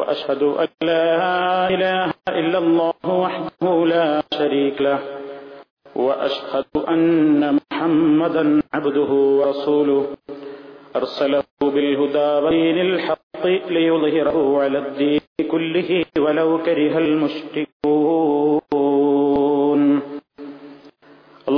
وأشهد أن لا إله إلا الله وحده لا شريك له وأشهد أن محمدا عبده ورسوله. أرسله بالهدى ودين الحق ليظهره على الدين كله ولو كره المشركون.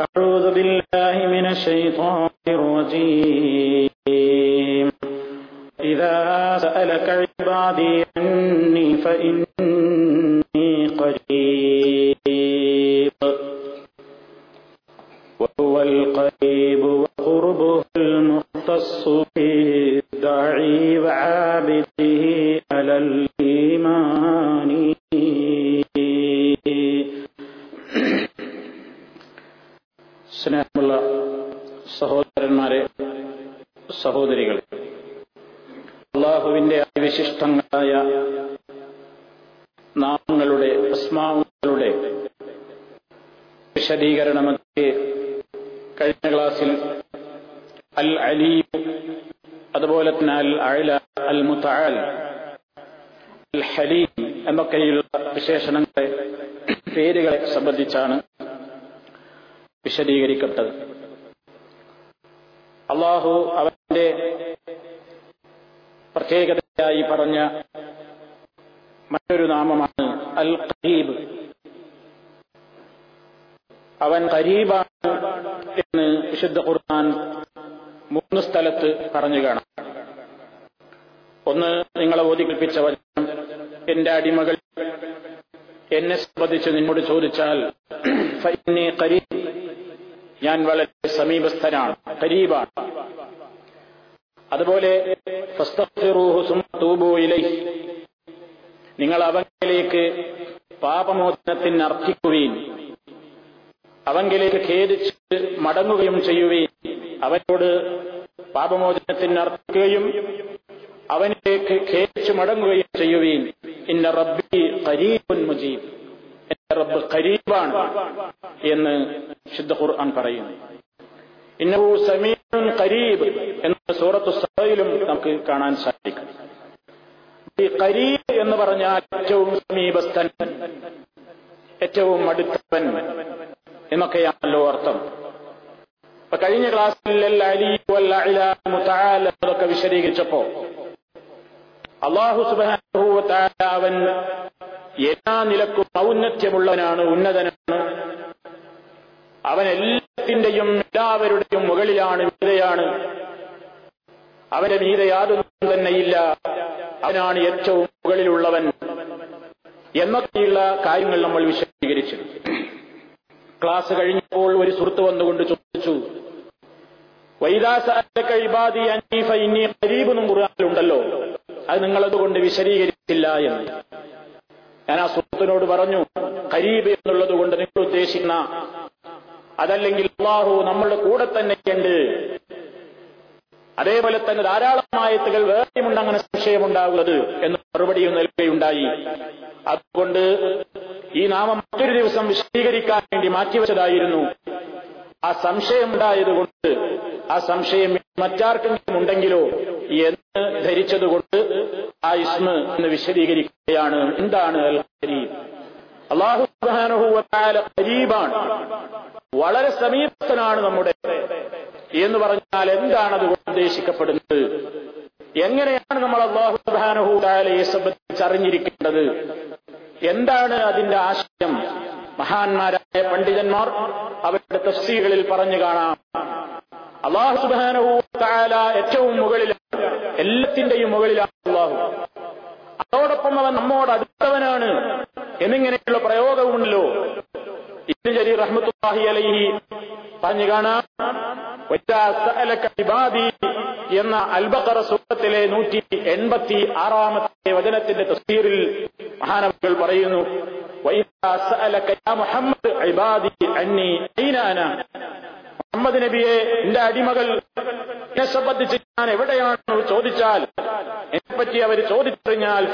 أعوذ بالله من الشيطان الرجيم. إذا سألك عبادي عني فإني قريب. وهو القريب وقربه المختص بالداعي സഹോദരികളെ അള്ളാഹുവിന്റെ അതിവിശിഷ്ടങ്ങളായ നാമങ്ങളുടെ അസ്മാങ്ങളുടെ വിശദീകരണമൊക്കെ കഴിഞ്ഞ ക്ലാസ്സിൽ അൽ അലീം അതുപോലെ തന്നെ അൽ അഴല അൽ മുത്താൽ അൽ ഹലീം എന്നൊക്കെയുള്ള വിശേഷണങ്ങളെ പേരുകളെ സംബന്ധിച്ചാണ് വിശദീകരിക്കപ്പെട്ടത്. അള്ളാഹു അവന്റെ പ്രത്യേകതയായി പറഞ്ഞ മറ്റൊരു നാമമാണ് അൽ ഖരീബ് അവൻ ഖരീബാണ് എന്ന് വിശുദ്ധ ഖുർആൻ മൂന്ന് സ്ഥലത്ത് പറഞ്ഞു കാണാം. ഒന്ന് നിങ്ങളെ ഓതി കൽപ്പിച്ച വചനം എന്റെ അടിമകൾ എന്നെ സംബന്ധിച്ച് നിന്നോട് ചോദിച്ചാൽ ഞാൻ വളരെ സമീപസ്ഥനാണ് ഖരീബാണ്. അതുപോലെ നിങ്ങൾ അവങ്കിലേക്ക് പാപമോചനത്തിന് അർത്ഥിക്കുകയും അവങ്കിലേക്ക് ഖേദിച്ച് മടങ്ങുകയും ചെയ്യുകയും അവനോട് പാപമോചനത്തിന് അർത്ഥിക്കുകയും അവനിലേക്ക് ഖേദിച്ച് മടങ്ങുകയും ചെയ്യുകയും ഇന്ന റബ്ബി ഖരീബുൻ മുജീബ്. എന്റെ റബ്ബ് ഖരീബാണ് എന്ന് ശുദ്ധ ഖുർആൻ പറയുന്നു. സമീൻ ഖരീബ് എന്ന സൂറത്തു സഹയിലും നമുക്ക് കാണാൻ സാധിക്കും. ഈ ഖരീബ് എന്ന് പറഞ്ഞാൽ ഏറ്റവും സമീപസ്ഥൻ ഏറ്റവും അടുത്തവൻ എന്നൊക്കെയാണല്ലോ അർത്ഥം. അപ്പൊ കഴിഞ്ഞ ക്ലാസ്സിൽ അതൊക്കെ വിശദീകരിച്ചപ്പോ അള്ളാഹു സുബാന അവൻ എല്ലാ നിലക്കും ഔന്നത്യമുള്ളവനാണ് ഉന്നതനാണ്. അവൻ എല്ലാത്തിന്റെയും എല്ലാവരുടെയും മുകളിലാണ് മീതയാണ് അവന്റെ മീത യാതൊന്നും തന്നെയില്ല. അവനാണ് ഏറ്റവും മുകളിലുള്ളവൻ. എന്നൊക്കെയുള്ള കാര്യങ്ങൾ നമ്മൾ വിശദീകരിച്ചു. ക്ലാസ് കഴിഞ്ഞപ്പോൾ ഒരു സുഹൃത്ത് വന്നുകൊണ്ട് ചോദിച്ചു ഖുർആാനിലുണ്ടല്ലോ. അത് നിങ്ങളതുകൊണ്ട് വിശദീകരിച്ചില്ല എന്ന്. ഞാൻ ആ സുഹൃത്തിനോട് പറഞ്ഞു ഖരീബ് എന്നുള്ളത് കൊണ്ട് നിങ്ങൾ ഉദ്ദേശിക്കുന്ന അതല്ലെങ്കിൽ അള്ളാഹു നമ്മളുടെ കൂടെ തന്നെയുണ്ട് അതേപോലെ തന്നെ ധാരാളം ആയത്തുകൾ വേറെയുമുണ്ട് അങ്ങനെ സംശയമുണ്ടാകുന്നത് എന്ന് മറുപടിയും നൽകുകയുണ്ടായി. അതുകൊണ്ട് ഈ നാമം മറ്റൊരു ദിവസം വിശദീകരിക്കാൻ വേണ്ടി മാറ്റിവെച്ചതായിരുന്നു. ആ സംശയമുണ്ടായതുകൊണ്ട് ആ സംശയം മറ്റാർക്കെങ്കിലും ഉണ്ടെങ്കിലോ എന്ന് ധരിച്ചതുകൊണ്ട് ആ ഇസ്മ എന്ന് വിശദീകരിക്കുകയാണ്. എന്താണ് അൽ ഖരീബ് അള്ളാഹു സുബാനുഭൂവത്തായ ഖരീബാണ് വളരെ സമീപത്തനാണ് നമ്മുടെ. എന്ന് പറഞ്ഞാൽ എന്താണ് അതുകൊണ്ട് ഉദ്ദേശിക്കപ്പെടുന്നത്? എങ്ങനെയാണ് നമ്മൾ അള്ളാഹു സുബാനുഭൂതാലയെ സംബന്ധിച്ച് അറിഞ്ഞിരിക്കേണ്ടത്? എന്താണ് അതിന്റെ ആശയം? മഹാന്മാരായ പണ്ഡിതന്മാർ അവരുടെ തഫ്സീകളിൽ പറഞ്ഞു കാണാം. അള്ളാഹു സുബാനുഭൂത്താല ഏറ്റവും മുകളിലാണ് എല്ലാത്തിന്റെയും മുകളിലാണ് അള്ളാഹു. അതോടൊപ്പം അവൻ നമ്മോട് അടുത്തവനാണ്. എന്നിങ്ങനെയുള്ള ഇബ്നു ജരീർ അലൈഹി പറഞ്ഞു കാണാം എന്ന അൽബക്കറ സൂറത്തിലെ നൂറ്റി എൺപത്തി ആറാമത്തെ വചനത്തിന്റെ തഫ്സീറിൽ മഹാനവകൾ പറയുന്നു മുഹമ്മദ് മുഹമ്മദ് നബിയെ എന്റെ അടിമകൾ എന്നെ സംബന്ധിച്ച് ഞാൻ എവിടെയാണെന്ന് ചോദിച്ചാൽ എന്നെപ്പറ്റി അവർ ചോദിച്ചറിഞ്ഞാൽ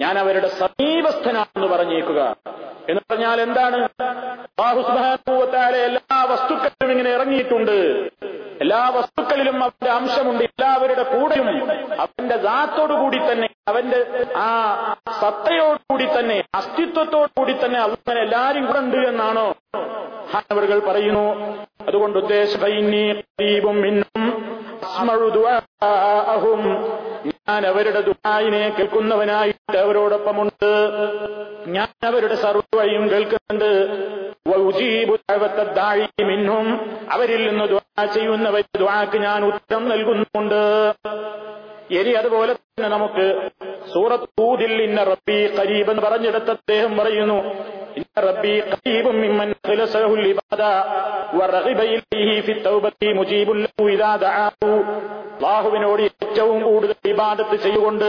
ഞാൻ അവരുടെ സമീപസ്ഥനാണെന്ന് പറഞ്ഞേക്കുക. എന്ന് പറഞ്ഞാൽ എന്താണ്? ബാഹുസ്ബാനുഭവത്താലെ എല്ലാ വസ്തുക്കളിലും ഇങ്ങനെ ഇറങ്ങിയിട്ടുണ്ട്. എല്ലാ വസ്തുക്കളിലും അവന്റെ അംശമുണ്ട്. എല്ലാവരുടെ കൂടെയും അവന്റെ കൂടി തന്നെ അവന്റെ ആ സത്തയോടുകൂടി തന്നെ അസ്തിത്വത്തോടുകൂടി തന്നെ അങ്ങനെ എല്ലാരും കൂടെ ഉണ്ട് എന്നാണോ ഹാനവറുകൾ പറയുന്നു. അതുകൊണ്ട് ഉദ്ദേശം ഞാൻ അവരുടെ ദുബായിനെ കേൾക്കുന്നവനായിട്ട് അവരോടൊപ്പമുണ്ട്. ഞാൻ അവരുടെ സർവയും കേൾക്കുന്നുണ്ട്. മിന്നും അവരിൽ നിന്ന് ദ്വാ ചെയ്യുന്നവർ ദ്വാക്ക് ഞാൻ ഉത്തരം നൽകുന്നുണ്ട്. ഇനി അതുപോലെ നമുക്ക് സൂറത്ത് ഊദിൽ ഇന്ന റബ്ബി കരീബ് എന്ന് പറഞ്ഞെടുത്ത് അദ്ദേഹം പറയുന്നു ഇന്ന റബ്ബി ഖരീബും മിമ്മൻ ഇബാദ ഇദാ അല്ലാഹുവിനോട് ഏറ്റവും കൂടുതൽ ഇബാദത്ത് ചെയ്തുകൊണ്ട്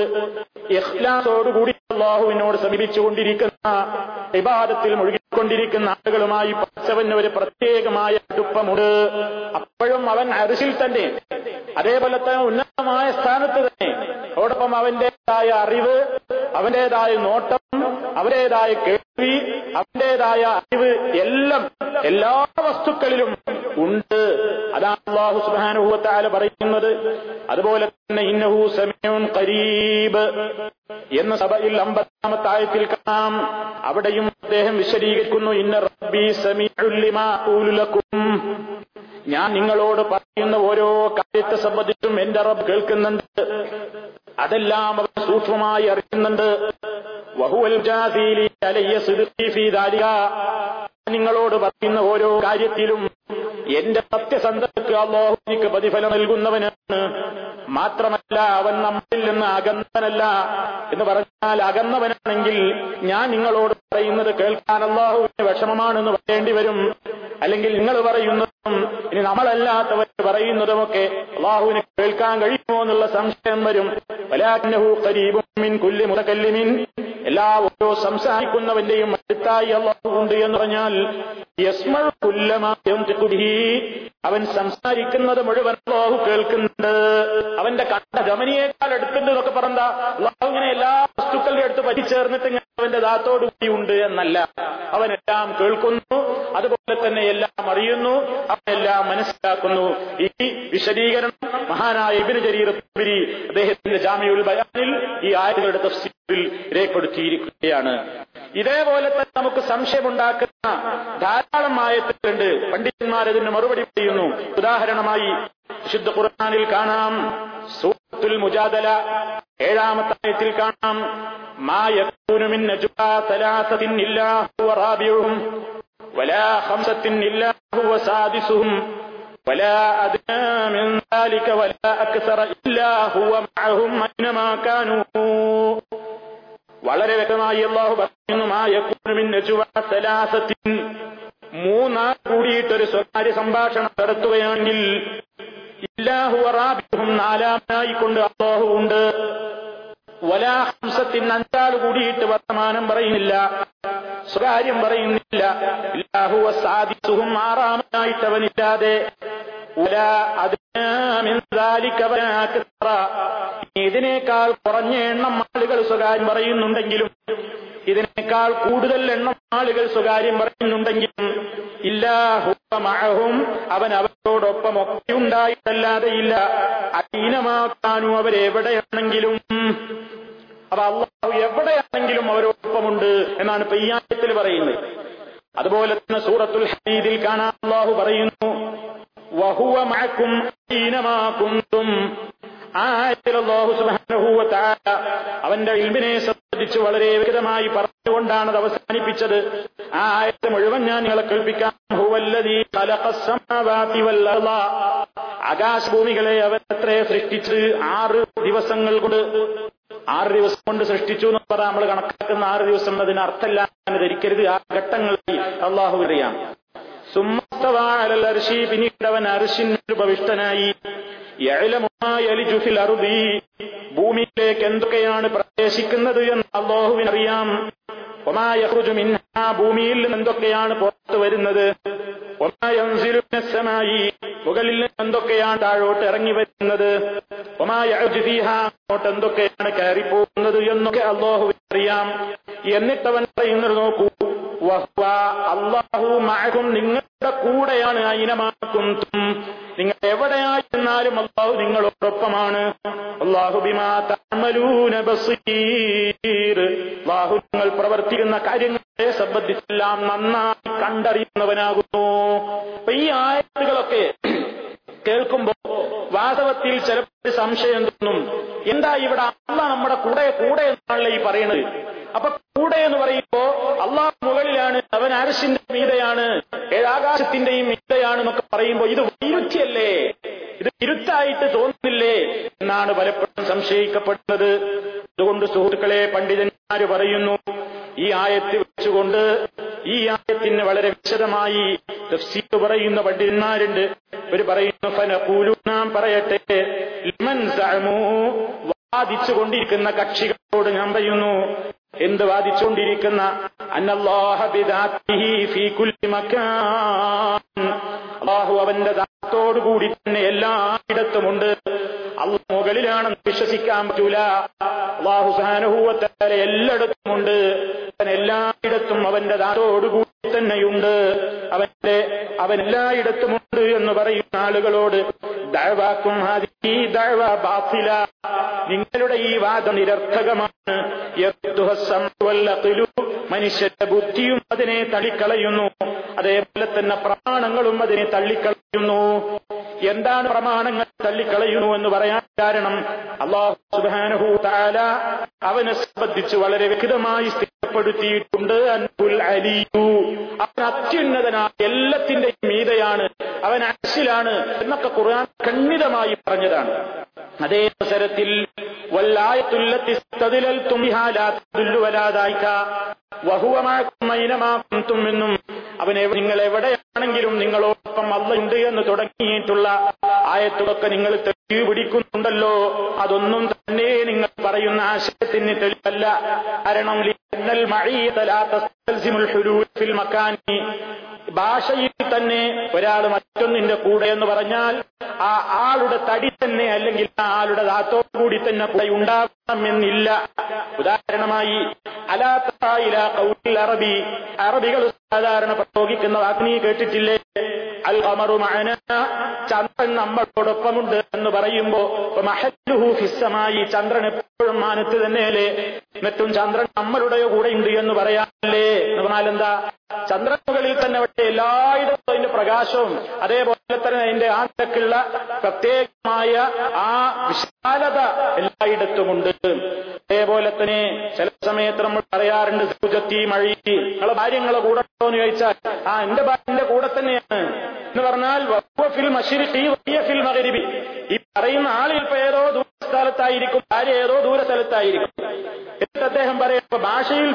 ഇഖ്ലാസോടുകൂടി അള്ളാഹുവിനോട് സമീപിച്ചുകൊണ്ടിരിക്കുന്ന ഇബാദത്തിൽ മുഴുകിക്കൊണ്ടിരിക്കുന്ന ആളുകളുമായി പഠിച്ചവന് ഒരു പ്രത്യേകമായ അടുപ്പമുണ്ട്. അപ്പോഴും അവൻ അരിശിൽ തന്നെ അതേപോലെ തന്നെ ഉന്നതമായ സ്ഥാനത്ത് തന്നെ. അതോടൊപ്പം അവന്റേതായ അറിവ് അവന്റേതായ നോട്ടം അവരേതായ കേൾവി അവന്റേതായ അറിവ് എല്ലാം എല്ലാ വസ്തുക്കളിലും ഉണ്ട്. അതാണ് അള്ളാഹു സുബാനുഭവത്താല പറയുന്നത് അതുപോലെ തന്നെ ഇന്നഹു സമീഉൻ കരീബ് എന്ന സഭയിൽ അമ്പതാമത്തെ ആയത്തിൽ കാണാം. അവിടെയും അദ്ദേഹം വിശദീകരിക്കുന്നു ഇന്ന റബ്ബി സമീഉല്ലിമാ ഊലുലക്കും ഞാൻ നിങ്ങളോട് പറയുന്ന ഓരോ കാര്യത്തെ സംബന്ധിച്ചും എന്റെ റബ്ബ് കേൾക്കുന്നുണ്ട്. അതെല്ലാം അവർ സൂക്ഷ്മമായി അറിയുന്നുണ്ട്. നിങ്ങളോട് പറയുന്ന ഓരോ കാര്യത്തിലും എന്റെ സത്യസന്ധതയ്ക്ക് അള്ളാഹു എനിക്ക് പ്രതിഫലം നൽകുന്നവനാണ്. മാത്രമല്ല അവൻ നമ്മളിൽ നിന്ന് അകന്നവനല്ല എന്ന് പറഞ്ഞാൽ അകന്നവനാണെങ്കിൽ ഞാൻ നിങ്ങളോട് പറയുന്നത് കേൾക്കാൻ അള്ളാഹുവിന് വിഷമമാണെന്ന് പറയേണ്ടി വരും. അല്ലെങ്കിൽ നിങ്ങൾ പറയുന്നതും ഇനി നമ്മളല്ലാത്തവർ പറയുന്നതുമൊക്കെ അള്ളാഹുവിന് കേൾക്കാൻ കഴിയുമോ എന്നുള്ള സംശയം വരും. വലാഖനഹു കരീബും മിൻ കുല്ലി മുതകല്ലിമിൻ. എല്ലാ ഓരോ സംസാരിക്കുന്നവന്റെയും അടുത്തായി അള്ളാഹു ഉണ്ട് എന്ന് പറഞ്ഞാൽ അവൻ സംസാരിക്കുന്നത് മുഴുവൻ അള്ളാഹു കേൾക്കുന്നുണ്ട്. അവന്റെ കണ്ട ഗമനിയേക്കാൾ എടുത്തിട്ടുണ്ട് എന്നൊക്കെ പറഞ്ഞ അള്ളാഹു ഇങ്ങനെ എല്ലാ വസ്തുക്കളുടെ അടുത്ത് പറ്റിച്ചേർന്നിട്ട് ഇങ്ങനെ അവന്റെ ദാത്തോടു കൂടി ഉണ്ട് എന്നല്ല. അവൻ എല്ലാം കേൾക്കുന്നു അതുപോലെ തന്നെ എല്ലാം അറിയുന്നു അവനെല്ലാം മനസ്സിലാക്കുന്നു. ഈ വിശദീകരണം മഹാനായ ഇബിന് ജരീർ അദ്ദേഹത്തിന്റെ ജാമ്യുൽ ബയാനിൽ ഈ ആയുധങ്ങളുടെ തഫ്സീറിൽ രേഖപ്പെടുത്തിയിരിക്കുകയാണ്. ഇതേപോലെ തന്നെ നമുക്ക് സംശയമുണ്ടാക്കുന്ന ധാരാളം ആയത്തുകളുണ്ട്. പണ്ഡിതന്മാരതിന് മറുപടി പറയുന്നു. ഉദാഹരണമായി വിശുദ്ധ ഖുർആനിൽ കാണാം സൂറത്തുൽ മുജാദല ഏഴാമത്തെ ആയത്തിൽ കാണാം മാ യകൂനു മിൻ നജ്വാ തലാസത്തിൻ ഇല്ലാ ഹുവ റാബിഉഹും വലാ ഖംസത്തിൻ ഇല്ലാ ഹുവ സാദിസുഹും ولا أدنى من ذلك ولا أكثر إلا هو معهم أينما كانوا വളരെ വ്യക്തമായി അള്ളാഹു പറയുന്നു മായക്കൂനുമിൻ മൂന്നാൾ കൂടിയിട്ടൊരു സ്വകാര്യ സംഭാഷണം നടത്തുകയാണെങ്കിൽ ഇല്ലാഹു അറാബിഹും നാലാമനായിക്കൊണ്ട് അള്ളാഹു ഉണ്ട്. വലാഹംസത്തിൻ അഞ്ചാൾ കൂടിയിട്ട് വർത്തമാനം പറയുന്നില്ല. സ്വകാര്യം പറയുന്നില്ല. ഇല്ലാഹു സാദിസുഹും ആറാമനായിട്ടവനില്ലാതെ. ഇതിനേക്കാൾ കുറഞ്ഞ എണ്ണം ആളുകൾ സ്വകാര്യം പറയുന്നുണ്ടെങ്കിലും ഇതിനേക്കാൾ കൂടുതൽ എണ്ണം ആളുകൾ സ്വകാര്യം പറയുന്നുണ്ടെങ്കിലും ഇല്ലാഹും അവൻ അവരോടൊപ്പം ഒക്കെ ഉണ്ടായിട്ടല്ലാതെ ഇല്ല. അധീനമാക്കാനും അവരെവിടെയാണെങ്കിലും അവ അള്ളാഹു എവിടെയാണെങ്കിലും അവരോടൊപ്പമുണ്ട് എന്നാണ് ഈ പറയുന്നത്. അതുപോലെ തന്നെ സൂറത്തുൽ ഹദീദിൽ കാണാൻ അള്ളാഹു പറയുന്നു വഹുവ മഴക്കും അവന്റെ ഇൽമിനെ സംബന്ധിച്ച് വളരെ വ്യക്തമായി പറഞ്ഞുകൊണ്ടാണ് അത് അവസാനിപ്പിച്ചത്. ആ ആയത്ത് മുഴുവൻ ഞാൻ നിങ്ങളെ കേൾപ്പിക്കാം. ആകാശഭൂമികളെ അവൻ എത്രയെ സൃഷ്ടിച്ച്? ആറ് ദിവസങ്ങൾ കൊണ്ട്. ആറ് ദിവസം കൊണ്ട് സൃഷ്ടിച്ചു എന്ന് പറഞ്ഞാൽ നമ്മൾ കണക്കാക്കുന്ന ആറ് ദിവസം അതിന് അർത്ഥമില്ല ധരിക്കരുത്. ആ ഘട്ടങ്ങളിൽ അള്ളാഹു അറിയാം. സുമ്മസ്തവാഴലർഷി പിന്നീട് അവൻ അർഷിന് ഭവിഷ്ടനായി അറുതി ഭൂമിയിലേക്ക് എന്തൊക്കെയാണ് പ്രവേശിക്കുന്നത് എന്ന് അള്ളാഹുവിനറിയാം. ഒമായഹുജുമിന്ന ഭൂമിയിൽ നിന്ന് എന്തൊക്കെയാണ് പുറത്തു വരുന്നത്? ഒമായൻസിലുമായി മുകളിൽ നിന്ന് എന്തൊക്കെയാണ് താഴോട്ട് ഇറങ്ങി വരുന്നത്? ഒമായോട്ട് എന്തൊക്കെയാണ് കയറിപ്പോകുന്നത് എന്നൊക്കെ അള്ളാഹു അള്ളാഹുവിനറിയാം എന്നിട്ടവൻ പറയുന്നത് നോക്കൂ. അള്ളാഹു നിങ്ങളുടെ കൂടെയാണ്. അയിനമാക്കും നിങ്ങൾ എവിടെയായിരുന്നാലും അള്ളാഹു നിങ്ങളോടൊപ്പമാണ്. അള്ളാഹു അള്ളാഹു നിങ്ങൾ പ്രവർത്തിക്കുന്ന കാര്യങ്ങളെ സംബന്ധിച്ചെല്ലാം നന്നായി കണ്ടറിയുന്നവനാകുന്നു. അപ്പൊ ഈ ആയത്തുകളൊക്കെ കേൾക്കുമ്പോ വാസ്തവത്തിൽ ചിലപ്പോൾ സംശയം തോന്നും. എന്താ ഇവിടെ അല്ല നമ്മുടെ കൂടെ കൂടെ എന്നാണല്ലോ ഈ പറയുന്നത് അപ്പൊ കൂടെ എന്ന് പറയുമ്പോ അള്ളാഹ് മുകളിലാണ് അവൻ അരശിന്റെ മീതയാണ് ഏഴാകാശത്തിന്റെയും മീതയാണ് എന്നൊക്കെ പറയുമ്പോ ഇത് വൈരുദ്ധ്യല്ലേ? ഇത് ഇരുത്തായിട്ട് തോന്നുന്നില്ലേ എന്നാണ് പലപ്പോഴും സംശയിക്കപ്പെടുന്നത്. അതുകൊണ്ട് സുഹൃത്തുക്കളെ പണ്ഡിതന്മാര് പറയുന്നു ഈ ആയത്ത് വെച്ചുകൊണ്ട് ഈ ആയത്തിന് വളരെ വിശദമായി തഫ്സീർ പറയുന്ന പണ്ഡിതന്മാരുണ്ട്. ഇവർ പറയുന്നു ഫലപൂലു നാം പറയട്ടെ ലിമൻ സഅമു വാദിച്ചുകൊണ്ടിരിക്കുന്ന കക്ഷികളോട് ഞാൻ പറയുന്നു എന്ത് വാദിച്ചുകൊണ്ടിരിക്കുന്ന? അല്ലാഹു അവന്റെ ദാത്തോടുകൂടി തന്നെ എല്ലായിടത്തുമുണ്ട് അള്ള മുകളിലാണെന്ന് വിശ്വസിക്കാൻ പറ്റൂല. അള്ളാഹു എല്ലായിടത്തുമുണ്ട് അവൻ എല്ലായിടത്തും അവന്റെ ദാതോടുകൂടി തന്നെയുണ്ട്. അവന്റെ അവൻ എല്ലായിടത്തും ഉണ്ട് എന്ന് പറയുന്ന ആളുകളോട് ബാസില നിങ്ങളുടെ ഈ വാദം നിരർത്ഥകമാണ്. മനുഷ്യന്റെ ബുദ്ധിയും അതിനെ തള്ളിക്കളയുന്നു. അതേപോലെ തന്നെ പ്രമാണങ്ങളും അതിനെ തള്ളിക്കളയുന്നു. എന്താണ് പ്രമാണങ്ങൾ തള്ളിക്കളയുന്നു എന്ന് പറയാൻ കാരണം? അള്ളാഹു സുബാനഹു താല അവനെ സംബന്ധിച്ച് വളരെ വ്യക്തമായി സ്ഥിരപ്പെടുത്തിയിട്ടുണ്ട്. അൻപുൽ അലിയു അവൻ അത്യുന്നതനായ എല്ലാത്തിന്റെയും മീതയാണ് അവൻ അശിലാണ് എന്നൊക്കെ ഖുർആൻ ഖണ്ഡിതമായി പറഞ്ഞതാണ്. അതേ അവസരത്തിൽ എന്നും അവൻ നിങ്ങൾ എവിടെയാണെങ്കിലും നിങ്ങളോടൊപ്പം അല്ല ഉണ്ട് എന്ന് തുടങ്ങിയിട്ടുള്ള ആയത്തുകളൊക്കെ നിങ്ങൾ തെളിവ് പിടിക്കുന്നുണ്ടല്ലോ. അതൊന്നും തന്നെ നിങ്ങൾ പറയുന്ന ആശയത്തിന് തെളിവല്ല. കാരണം ഭാഷയിൽ തന്നെ ഒരാൾ മറ്റൊന്നിന്റെ കൂടെ എന്ന് പറഞ്ഞാൽ ആ ആളുടെ തടി തന്നെ അല്ലെങ്കിൽ ആ ആളുടെ ദാത്തോടുകൂടി തന്നെ കൂടെ ഉണ്ടാകണമെന്നില്ല ഉദാഹരണമായി അലാത്ത അറബി. അറബികൾ സാധാരണ പ്രയോഗിക്കുന്ന വാക്ക് നീ കേട്ടിട്ടില്ലേ? അൽ അമറു മഅന. ചന്ദ്രൻ നമ്മളോടൊപ്പമുണ്ട് എന്ന് പറയുമ്പോ മഹല്ലുഹു ഫിസ്സമായി. ചന്ദ്രൻ എപ്പോഴും മാനത്ത് തന്നെയല്ലേ? മറ്റും ചന്ദ്രൻ നമ്മളുടെ കൂടെയുണ്ട് എന്ന് പറയാനല്ലേ? എന്ന് പറഞ്ഞാൽ എന്താ? ചന്ദ്രൻ മുകളിൽ തന്നെ അവിടെ എല്ലായിടത്തും അതിന്റെ പ്രകാശവും അതേപോലെ തന്നെ അതിന്റെ ആന്തക്കുള്ള പ്രത്യേകമായ ആ വിശാലത എല്ലായിടത്തുമുണ്ട്. അതേപോലെ തന്നെ ചില സമയത്ത് നമ്മൾ പറയാറുണ്ട് സുജത്തി മഴി. നിങ്ങളെ ഭാര്യങ്ങളെ കൂടെ എന്ന് ചോദിച്ചാൽ ആ എന്റെ എന്റെ കൂടെ തന്നെയാണ്. എന്ന് പറഞ്ഞാൽ ഫിൽ മഷിരിഖി വലിയ ഫിൽ മകരിബി ഈ പറയുന്ന ആളിൽ ഇപ്പൊ ഏതോ ദൂര സ്ഥലത്തായിരിക്കും ഭാര്യ ഏതോ ദൂര സ്ഥലത്തായിരിക്കും എന്നിട്ട് അദ്ദേഹം പറയാം ഭാഷയിൽ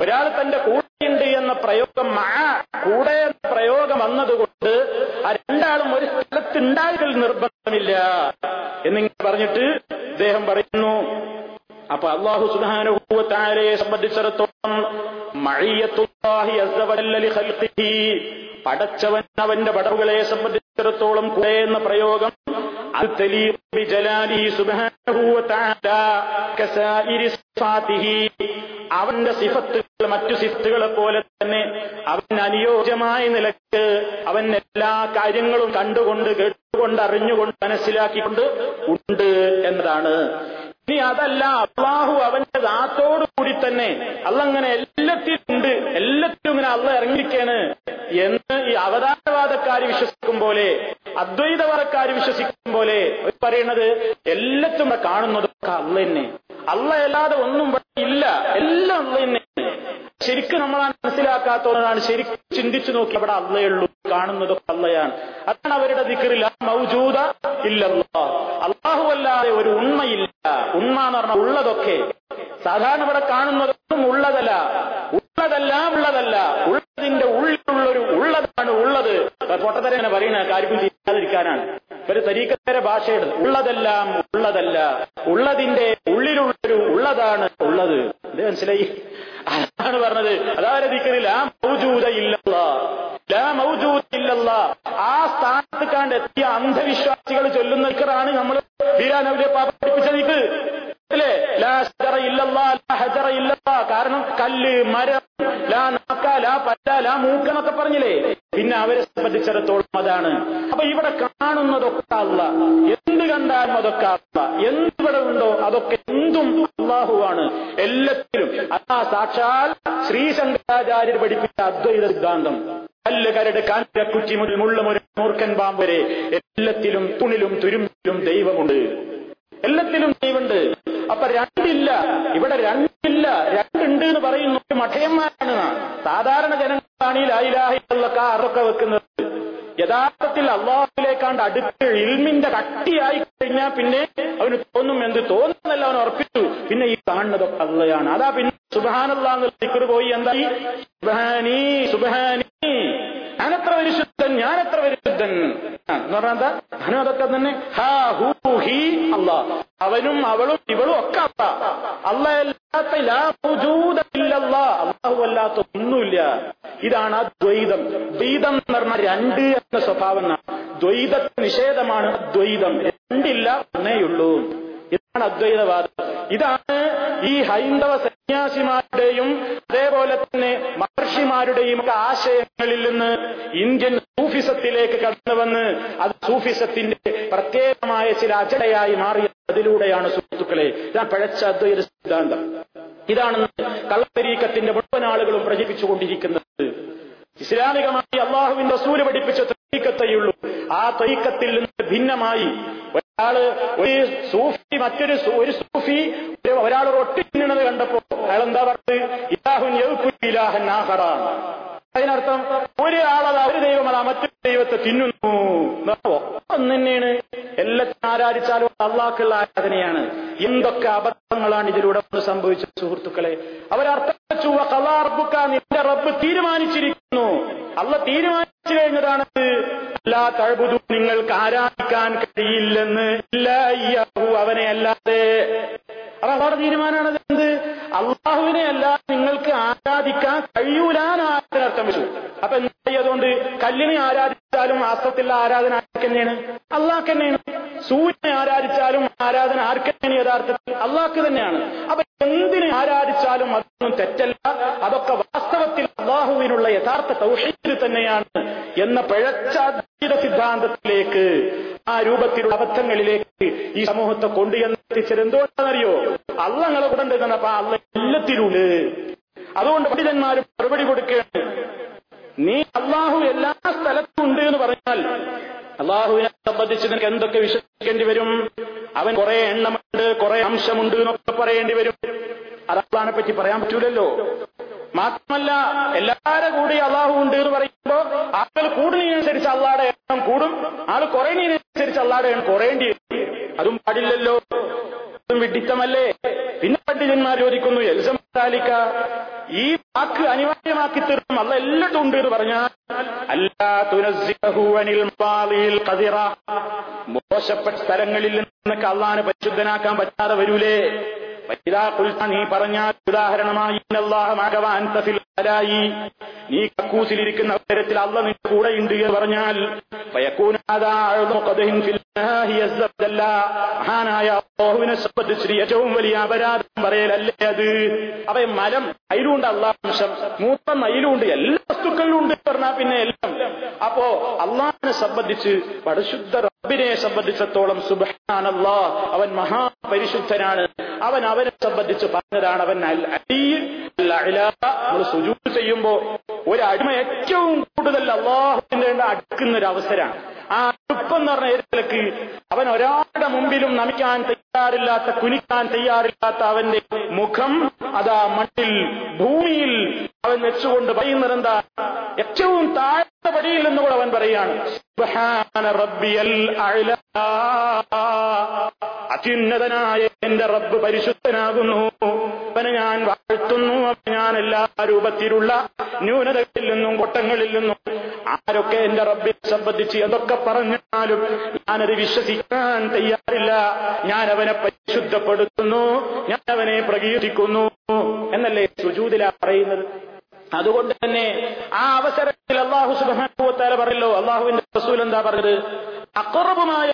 ഒരാൾ തന്റെ കൂടെയുണ്ട് എന്ന പ്രയോഗം കൂടെ എന്ന പ്രയോഗം വന്നതുകൊണ്ട് ആ രണ്ടാളും ഒരു സ്ഥലത്ത് ഉണ്ടാകൽ നിർബന്ധമില്ല. എന്നിങ്ങനെ പറഞ്ഞിട്ട് അദ്ദേഹം പറയുന്നു അപ്പൊ അള്ളാഹു സുധാനുഭൂവത്താരെ സംബന്ധിച്ചിടത്തോളം പടച്ചവൻ അവന്റെ പടവുകളെ സംബന്ധിച്ചിടത്തോളം അത് എന്ന പ്രയോഗം അവന്റെ സിഫത്തുകൾ മറ്റു സിഫത്തുകളെ പോലെ തന്നെ അവൻ അനുയോജ്യമായ നിലയ്ക്ക് അവൻ എല്ലാ കാര്യങ്ങളും കണ്ടുകൊണ്ട് കേട്ടുകൊണ്ട് അറിഞ്ഞുകൊണ്ട് മനസ്സിലാക്കിക്കൊണ്ട് ഉണ്ട് എന്നതാണ് ഇനി അതല്ല അള്ളാഹു അവന്റെ ദാത്തോടു കൂടി തന്നെ അല്ലങ്ങനെ എല്ലാത്തിലും ഉണ്ട് എല്ലാത്തിലും ഇങ്ങനെ അള്ള ഇറങ്ങിയിരിക്കാണ് എന്ന് ഈ അവതാരവാദക്കാർ വിശ്വസിക്കും പോലെ അദ്വൈതവാദക്കാർ വിശ്വസിക്കും പോലെ പറയുന്നത് എല്ലാത്തും ഇവിടെ കാണുന്നതൊക്കെ അള്ള തന്നെ അള്ള അല്ലാതെ ഒന്നും ഇവിടെ ഇല്ല എല്ലാം അള്ള തന്നെ ശരിക്കും നമ്മൾ മനസ്സിലാക്കാത്തതാണ് ശരിക്കും ചിന്തിച്ചു നോക്കി അവിടെ അള്ളയുള്ളൂ കാണുന്നതൊക്കെ അള്ളയാണ്. അതാണ് അവരുടെ ദിക്കറില്ല മൗജൂദ ഇല്ലല്ലോ. അള്ളാഹു അല്ലാതെ ഒരു ഉണ്മയില്ല. ഉണ്മ എന്ന് പറഞ്ഞാൽ ഉള്ളതൊക്കെ. സാധാരണ ഇവിടെ കാണുന്നതൊന്നും ഉള്ളതല്ല. ഉള്ളതല്ല ഉള്ളതല്ല. ഉള്ളതിന്റെ ഉള്ളിലുള്ളൊരു ഉള്ളതാണ് ഉള്ളത്. പൊട്ടത്തരങ്ങനെ പറയുന്ന കാര്യം ചെയ്യാതിരിക്കാനാണ്. ഒരു തരീക്കത്തര ഭാഷയുടെ ഉള്ളതെല്ലാം ഉള്ളതല്ല. ഉള്ളതിന്റെ ഉള്ളിലുള്ളൊരു ഉള്ളതാണ് ഉള്ളത്. ഇത് മനസ്സിലായി? അതാണ് പറഞ്ഞത്. ദിക്കറിൽ ആ മൗജൂദ ഇല്ല ലാ മൗജൂദ ഇല്ലല്ല ആ സ്ഥാനത്ത് കണ്ട് എത്തിയ അന്ധവിശ്വാസികൾ ചൊല്ലുന്ന ദിക്കറാണ് നമ്മൾ വീരാനവരെ പാപ പഠിപ്പിച്ച ദിക്ക് അല്ലേ ലാ ഹജറ ഇല്ലല്ല ലാ ഹജറ ഇല്ലല്ല കാരണം കല്ല് മരം ലാ നാക്ക ലാ പല്ല ലാ മൂക്ക് എന്നൊക്കെ പറഞ്ഞില്ലേ പിന്നെ അവരെ സംബന്ധിച്ചിടത്തോളം അതാണ് അപ്പൊ ഇവിടെ കാണുന്നതൊക്കെ അല്ല എന്ത് കണ്ടാലും അതൊക്കെ അല്ല എന്തിവിടെ ഉണ്ടോ അതൊക്കെ എന്തും അള്ളാഹുവാണ് എല്ലാത്തിലും അതാ സാക്ഷാൽ ശ്രീശങ്കരാചാര്യർ പഠിപ്പിച്ച അദ്വൈത സിദ്ധാന്തം. കല്ല് കരട് കാഞ്ചക്കുറ്റി മുതൽ മുള്ളമൊരു പാമ്പ് വരെ എല്ലാത്തിലും തുണിലും തുരുമ്പിലും ദൈവമുണ്ട്. എല്ലാത്തിലും ദൈവമുണ്ട്. അപ്പൊ രണ്ടില്ല. ഇവിടെ രണ്ടില്ല. രണ്ടുണ്ട് എന്ന് പറയുന്നു. ഒരു മഠയന്മാരാണ്. സാധാരണ ജനങ്ങളാണ് ഈ ലായിലാഹികളൊക്കെ അറൊക്കെ വെക്കുന്നത്. യഥാർത്ഥത്തിൽ അള്ളാഹുലേക്കാണ്ട് അടുത്ത് ഇൽമിന്റെ കട്ടിയായി കഴിഞ്ഞാൽ പിന്നെ അവന് തോന്നും എന്ത് തോന്നുന്നല്ല അവൻ ഉറപ്പിച്ചു. പിന്നെ ഈ കാണുന്നതൊക്കെ അള്ളയാണ്. അതാ പിന്നെ സുബാനല്ലാന്ന് പോയി എന്തായി? സുബഹാനി സുബഹാനി. ഞാനത്ര പരിശുദ്ധൻ ഞാനത്ര പരിശുദ്ധൻ. എന്താ? അതൊക്കെ തന്നെ. ഹാ അവനും അവളും ഇവളും ഒക്കെ അല്ല അല്ല അല്ലാത്ത ലാ ഒന്നുമില്ല. ഇതാണ് അദ്വൈതം ദ്വൈതം. എന്ന് പറഞ്ഞാൽ രണ്ട് എന്ന സ്വഭാവം ദ്വൈത നിഷേധമാണ് ദ്വൈതം. രണ്ടില്ല ഒന്നേയുള്ളൂ ഇതാണ് അദ്വൈതവാദം. ഇതാണ് ഈ ഹൈന്ദവ സന്യാസിമാരുടെയും അതേപോലെ തന്നെ മഹർഷിമാരുടെയും ഒക്കെ ആശയങ്ങളിൽ നിന്ന് ഇന്ത്യൻ സൂഫിസത്തിലേക്ക് കടന്നു വന്ന് അത് സൂഫിസത്തിന്റെ പ്രത്യേകമായ ചില അജടയായി മാറിയ അതിലൂടെയാണ് സുഹൃത്തുക്കളെ ഞാൻ പഴച്ച അദ്വൈത സിദ്ധാന്തം. ഇതാണ് കള്ളത്തരീക്കത്തിന്റെ മുഴുവൻ ആളുകളും പ്രചരിപ്പിച്ചുകൊണ്ടിരിക്കുന്നത്. ഇസ്ലാമികമായി അള്ളാഹുവിന്റെ സൂര്യ പഠിപ്പിച്ച തരീക്കത്തെയുള്ളൂ ആ തൈക്കത്തിൽ നിന്ന് ഭിന്നമായി ഒരാൾ ഒരു സൂഫി മറ്റൊരു ഒരു സൂഫി ഒരാൾ ഒട്ടിന്നത് കണ്ടപ്പോ അയാൾ എന്താ പറഞ്ഞത്? ഇലാഹുൻ ഇലാഹൻ ആഹറാണ് അതിനർത്ഥം ഒരാളത് ഒരു ദൈവം അതാ മറ്റൊരു ദൈവത്തെ തിന്നുന്നു. ഒന്ന് തന്നെയാണ് എല്ലാത്തിനും ആരാധിച്ചാലും അള്ളാഹ്ക്കുള്ള ആരാധനയാണ്. എന്തൊക്കെ അബദ്ധങ്ങളാണ് ഇതിലൂടെ സംഭവിച്ച സുഹൃത്തുക്കളെ? അവരർത്ഥം നിന്റെ റബ്ബ് തീരുമാനിച്ചിരിക്കുന്നു. അല്ല തീരുമാനിച്ചു കഴിഞ്ഞതാണ്. എല്ലാ തഴുതു നിങ്ങൾക്ക് ആരാധിക്കാൻ കഴിയില്ലെന്ന്. ഇല്ല അവനെ അല്ലാതെ അപ്പൊ അവിടെ തീരുമാനമാണ് എന്ത്? അള്ളാഹുവിനെ അല്ല നിങ്ങൾക്ക് ആരാധിക്കാൻ കഴിയൂലാന്നർത്ഥം വെച്ചു. അപ്പൊ എന്തായി അതുകൊണ്ട് കല്ലിനെ ആരാധിച്ചാലും ആസ്ത്രത്തിലുള്ള ആരാധന ആർക്ക് തന്നെയാണ്? അള്ളാഹ് തന്നെയാണ്. സൂര്യനെ ആരാധിച്ചാലും ആരാധന ആർക്ക് യഥാർത്ഥത്തിൽ? അള്ളാഹ്ക്ക് തന്നെയാണ്. അപ്പൊ എന്തിനെ ആരാധിച്ചാലും അതൊന്നും തെറ്റല്ല. അതൊക്കെ വാസ്തവത്തിൽ അള്ളാഹുവിനുള്ള യഥാർത്ഥ തൗഹീദ് തന്നെയാണ് എന്ന പിഴച്ച സിദ്ധാന്തത്തിലേക്ക് ആ രൂപത്തിലുള്ള അബദ്ധങ്ങളിലേക്ക് ഈ സമൂഹത്തെ കൊണ്ടു എത്തിച്ചത് എന്തുകൊണ്ടാണെന്നറിയോ അള്ളങ്ങളെ കൂടെ ഉണ്ട് എന്നപ്പോ അള്ള എല്ലാത്തിലുണ്ട് അതുകൊണ്ട് പണ്ഡിതന്മാർ മറുപടി കൊടുക്കുകയാണ്. നീ അള്ളാഹു എല്ലാ സ്ഥലത്തും ഉണ്ട് എന്ന് പറഞ്ഞാൽ അള്ളാഹുവിനെ സംബന്ധിച്ച് നിനക്ക് എന്തൊക്കെ വിശ്വസിക്കേണ്ടി വരും? അവൻ കുറെ എണ്ണമുണ്ട് കുറെ അംശമുണ്ട് എന്നൊക്കെ പറയേണ്ടി വരും. അത് അള്ളഹാനെ പറ്റി പറയാൻ പറ്റൂലല്ലോ. മാത്രമല്ല എല്ലാരെ കൂടി അള്ളാഹു ഉണ്ട് എന്ന് പറയുമ്പോ ആളുകൾ കൂടുന്നതിനനുസരിച്ച് അള്ളാടെ എണ്ണം കൂടും. ആൾ കുറയുന്നതിനനുസരിച്ച് അള്ളാടെ എണ്ണം കുറയേണ്ടി അതും പാടില്ലല്ലോ. അതും വിഡിത്തമല്ലേ പിന്നെ പണ്ഡിതന്മാർ ചോദിക്കുന്നു എൽസമാലിക്ക ഈ വാക്ക് അനിവാര്യമാക്കി തീർന്നും അല്ല എല്ലാം ഉണ്ട് എന്ന് പറഞ്ഞാൽ അല്ലാ മോശപ്പെട്ട സ്ഥലങ്ങളിൽ നിന്നൊക്കെ അള്ളാനെ പരിശുദ്ധനാക്കാൻ പറ്റാതെ വരൂലേ. നീ പറഞ്ഞാൽ ഉദാഹരണമായി നീ കക്കൂസിലിരിക്കുന്ന അവസരത്തിൽ അള്ള നിന്റെ ഉണ്ട് എന്ന് പറഞ്ഞാൽ. മഹാനായ സംബന്ധിച്ച് ഏറ്റവും വലിയ അപരാധം പറയലല്ലേ അത്? അവ മലം അതിലുണ്ട് അള്ളാഹംശം മൂത്രം നയിലുണ്ട് എല്ലാ വസ്തുക്കളിലും ഉണ്ട് പറഞ്ഞാൽ പിന്നെ എല്ലാം. അപ്പോ അള്ളാഹിനെ സംബന്ധിച്ച് പരിശുദ്ധ റബ്ബിനെ സംബന്ധിച്ചിടത്തോളം സുബാനല്ലാ അവൻ മഹാപരിശുദ്ധനാണ്. അവൻ അവനെ സംബന്ധിച്ച് പറഞ്ഞതാണ് അവൻ ചെയ്യുമ്പോ ഒരു അടിമ ഏറ്റവും കൂടുതൽ അള്ളാഹുവിന്റെ അടുക്കുന്ന ഒരു അവസരമാണ് ആ അടുപ്പം എന്ന് പറഞ്ഞ ഏതിലേക്ക് അവൻ ഒരാളുടെ മുമ്പിലും നമിക്കാൻ തയ്യാറില്ലാത്ത കുനിക്കാൻ തയ്യാറില്ലാത്ത അവന്റെ മുഖം അതാ മണ്ണിൽ ഭൂമിയിൽ അവൻ വെച്ചുകൊണ്ട് പറയുന്നത് എന്താ ഏറ്റവും താഴ്ന്ന പടിയിൽ അവൻ പറയാണ് സുബ്ഹാന റബ്ബിയൽ അഅ്ലാ. അത്യുന്നതനായ എന്റെ റബ്ബ് പരിശുദ്ധനാകുന്നു. അവനെ ഞാൻ വാഴ്ത്തുന്നു. അവനെ ഞാൻ എല്ലാ രൂപത്തിലുള്ള ന്യൂനതകളിൽ നിന്നും കൊട്ടങ്ങളിൽ നിന്നും ആരൊക്കെ എന്റെ റബ്ബിനെ സംബന്ധിച്ച് എന്തൊക്കെ പറഞ്ഞാലും ഞാനത് വിശ്വസിക്കാൻ തയ്യാറില്ല. ഞാൻ അവനെ പരിശുദ്ധപ്പെടുത്തുന്നു. ഞാൻ അവനെ പ്രകീർത്തിക്കുന്നു. എന്നല്ലേ സുജൂതില പറയുന്നത്? അതുകൊണ്ട് തന്നെ ആ അവസരത്തിൽ അള്ളാഹു സുബാനുവത്താല പറയല്ലോ അള്ളാഹുവിന്റെ റസൂൽ എന്താ പറഞ്ഞത്? അക്കുറവുമായ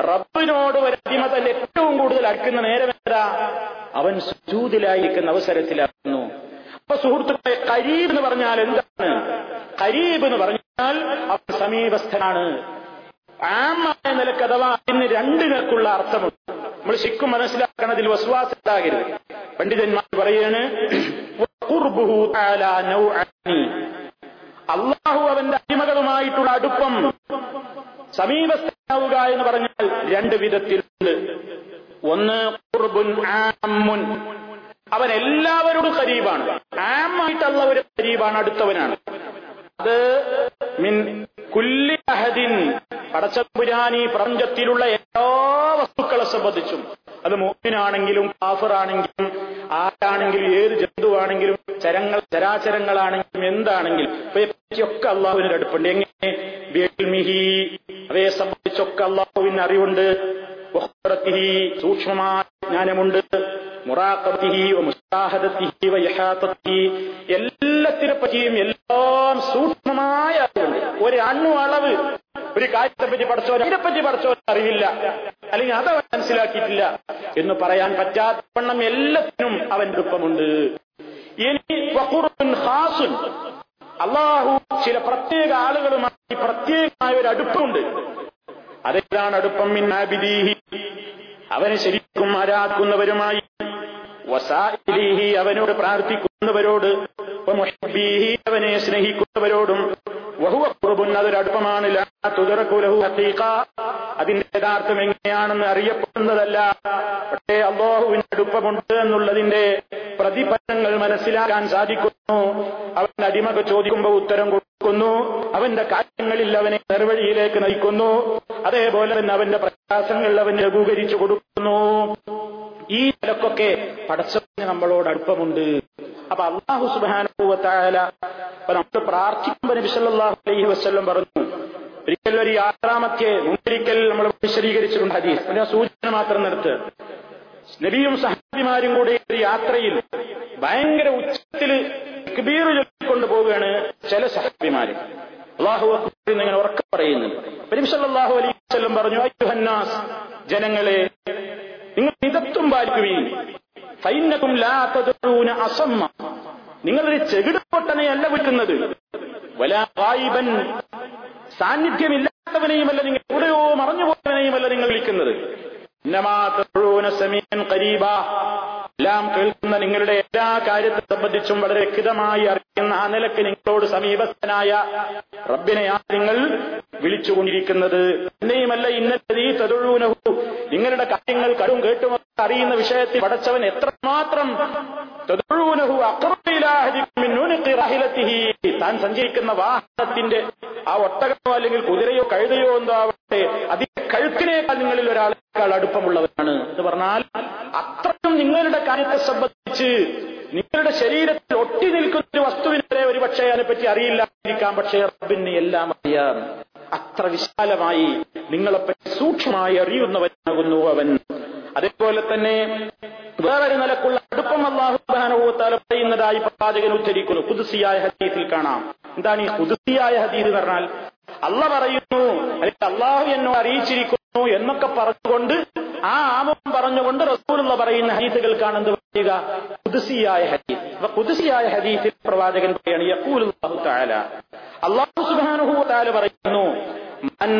റബ്ബിനോട് ഒരു തന്നെ ഏറ്റവും കൂടുതൽ അടുക്കുന്ന നേരം എന്താ? അവൻ സുജൂതിലായിരിക്കുന്ന അവസരത്തിലായിരുന്നു. അപ്പൊ സുഹൃത്തുക്കളെ കരീബ് എന്ന് പറഞ്ഞാൽ എന്താണ്? കരീബ് എന്ന് പറഞ്ഞാൽ അവൻ സമീപസ്ഥനാണ്. ആമായ നിലയ്ക്ക് അഥവാ അതിന് രണ്ട് നിലക്കുള്ള അർത്ഥമുണ്ട്. നമ്മൾ ശരിക്കും മനസ്സിലാക്കണതിൽ വസ്വാസ് ഉണ്ടാകരുത് പണ്ഡിതന്മാർ പറയാണ്. അള്ളാഹു അവന്റെ അടിമകളുമായിട്ടുള്ള അടുപ്പം സമീപസ്ഥനാവുക എന്ന് പറഞ്ഞാൽ രണ്ട് വിധത്തിലുണ്ട്. ഒന്ന് കുർബുൻ ആമുൻ. അവൻ എല്ലാവരോടും കരീബാണ് ആമായിട്ടുള്ള ഒരു കരീബാണ് അടുത്തവനാണ്. അത് മിൻ കുല്ലി അഹദിൻ പടച്ചപുരാനി പ്രപഞ്ചത്തിലുള്ള എല്ലാ വസ്തുക്കളെ സംബന്ധിച്ചും. അത് മോഹിനാണെങ്കിലും കാഫറാണെങ്കിലും ആരാണെങ്കിലും ഏത് ജന്തുവാണെങ്കിലും ചരങ്ങൾ ചരാചരങ്ങളാണെങ്കിലും എന്താണെങ്കിലും ഇവയൊക്കെ അള്ളാഹുവിന്റെ അടുപ്പുണ്ട്. എങ്ങനെ? അവയെ സംബന്ധിച്ചൊക്കെ അള്ളാഹുവിന് അറിവുണ്ട്. സൂക്ഷ്മമായ ജ്ഞാനമുണ്ട്. വയഹാത്തത്തിഹി എല്ലാത്തിനെ പറ്റിയും എല്ലാം സൂക്ഷ്മമായ അറിവുണ്ട്. ഒരു അണ്ണു അളവ് ഒരു കാര്യത്തെ പറ്റി പഠിച്ചോ അതിനെപ്പറ്റി പഠിച്ചോ അറിവില്ല. അല്ലെങ്കിൽ അത് മനസ്സിലാക്കിയിട്ടില്ല എന്ന് പറയാൻ പറ്റാത്ത വണ്ണം എല്ലാത്തിനും അവൻ രൂപമുണ്ട് ഇനി ഹാസുൻ അള്ളാഹു ചില പ്രത്യേക ആളുകളുമായി പ്രത്യേകമായ ഒരു അടുപ്പമുണ്ട് അതേതാണ് അടുപ്പം അവനെ ശരിക്കും ആരാക്കുന്നവരുമായി വസാഇലിഹി അവനോട് പ്രാർത്ഥിക്കുന്നവരോട് അവനെ സ്നേഹിക്കുന്നവരോടും വഹുവ അതൊരടുപ്പമാണ് അതിന്റെ യഥാർത്ഥം എങ്ങനെയാണെന്ന് അറിയപ്പെടുന്നതല്ല. പക്ഷേ അള്ളാഹുവിന്റെ അടുപ്പമുണ്ട് എന്നുള്ളതിന്റെ പ്രതിഫലങ്ങൾ മനസ്സിലാക്കാൻ സാധിക്കുന്നു. അവൻ അടിമക ചോദിക്കുമ്പോൾ ഉത്തരം കൊടുക്കുന്നു അവന്റെ കാര്യങ്ങളിൽ അവനെ നിർവഴിയിലേക്ക് നയിക്കുന്നു. അതേപോലെ തന്നെ അവന്റെ പ്രയാസങ്ങൾ അവന് ലഘൂകരിച്ചു കൊടുക്കുന്നു. ഈ നിലക്കൊക്കെ പടച്ചവന് നമ്മളോട് അടുപ്പമുണ്ട്. അപ്പൊ അള്ളാഹു സുബാനുഭവത്തായാല അപ്പൊ നമ്മൾ പ്രാർത്ഥിക്കുമ്പോൾ നബി സല്ലല്ലാഹു അലൈഹി വസല്ലം പറഞ്ഞു ഒരിക്കൽ ഒരു യാത്രാമത്യെ മുമ്പൊരിക്കൽ നമ്മൾ വിശദീകരിച്ചിട്ടുണ്ട് ഹദീസ്. സൂചന മാത്രം നിർത്ത് നബിയും സഹാബിമാരും കൂടെ ഒരു യാത്രയിൽ ഭയങ്കര ഉച്ചത്തിൽ കബീർ ചൊല്ലിക്കൊണ്ട് പോവുകയാണ് ചില സഹാബിമാര്. അള്ളാഹു അക്ബർ എന്നിങ്ങനെ ഉറക്കം പറയുന്നു പരിമിഷല്ലാഹു വസല്ലം പറഞ്ഞു അയ്യുഹന്നാസ് ജനങ്ങളെ നിങ്ങൾ മിതത്വം പാലിക്കുകയും ഫൈനക്കും ലാത്തതൂന അസമ്മ. നിങ്ങളൊരു ചെകിടപ്പൊട്ടനെയല്ല വിൽക്കുന്നത്. വലാ ഗായിബൻ സാന്നിധ്യമില്ലാത്തവനെയുമല്ല നിങ്ങൾ എവിടെയോ മറഞ്ഞുപോയവനെയുമല്ല നിങ്ങൾ വിളിക്കുന്നത് എല്ലാം കേൾക്കുന്ന നിങ്ങളുടെ എല്ലാ കാര്യത്തെ സംബന്ധിച്ചും വളരെ വ്യക്തമായി അറിയുന്ന ആ നിലയ്ക്ക് നിങ്ങളോട് സമീപസ്ഥനായ റബ്ബിനെയാണ് നിങ്ങൾ വിളിച്ചുകൊണ്ടിരിക്കുന്നത്. എന്നെയുമല്ല ഇന്നത്തെ ഈ തതൊഴുനഹു. നിങ്ങളുടെ കാര്യങ്ങൾ കടും കേട്ടു അറിയുന്ന വിഷയത്തിൽ പടച്ചവൻ എത്രമാത്രം തതൊഴുനഹു അക്രമിലാഹിഹി താൻ സഞ്ചരിക്കുന്ന വാഹനത്തിന്റെ ആ ഒട്ടകമോ അല്ലെങ്കിൽ കുതിരയോ കഴുതയോ എന്തോ ആവട്ടെ അതിന്റെ കഴുത്തിനേക്കാൾ നിങ്ങളിൽ ഒരാളേക്കാൾ അടുപ്പമുള്ളവരാണ് എന്ന് പറഞ്ഞാൽ അത്രയും നിങ്ങളുടെ കാര്യത്തെ സംബന്ധിച്ച് നിങ്ങളുടെ ശരീരത്തിൽ ഒട്ടി നിൽക്കുന്ന ഒരു വസ്തുവിനെ വരെ ഒരു പക്ഷേ അതിനെപ്പറ്റി അറിയില്ലാതിരിക്കാം. പക്ഷേ റബ്ബിന് എല്ലാം അറിയാം. അത്ര വിശാലമായി നിങ്ങളെപ്പറ്റി സൂക്ഷ്മമായി അറിയുന്നവനാകുന്നു അവൻ. അതേപോലെ തന്നെ വേറൊരു നിലക്കുള്ള അടുപ്പം അള്ളാഹു സുബാനുഭവത്താല പറയുന്നതായി പ്രവാചകൻ ഉച്ചരിക്കുന്നു കുതിസിയായ ഹദീസിൽ കാണാം. എന്താണ് ഈ കുതിസിയായ ഹദീസ് പറഞ്ഞാൽ? അല്ല പറയുന്നു അല്ലെങ്കിൽ അള്ളാഹു എന്നോ അറിയിച്ചിരിക്കുന്നു. എന്നൊക്കെ പറഞ്ഞുകൊണ്ട് ആ ആമുഖം പറഞ്ഞുകൊണ്ട് റസൂലുള്ള പറയുന്ന ഹദീസുകൾക്കാണ് എന്ത് പറയുക കുതിസിയായ ഹദീസ്. അപ്പൊ കുതിസിയായ ഹദീസിൽ പ്രവാചകൻ പറയാണ് യഖൂലുല്ലാഹു തആല. അള്ളാഹു സുബ്ഹാനഹു വതആല പറയുന്നു മൻ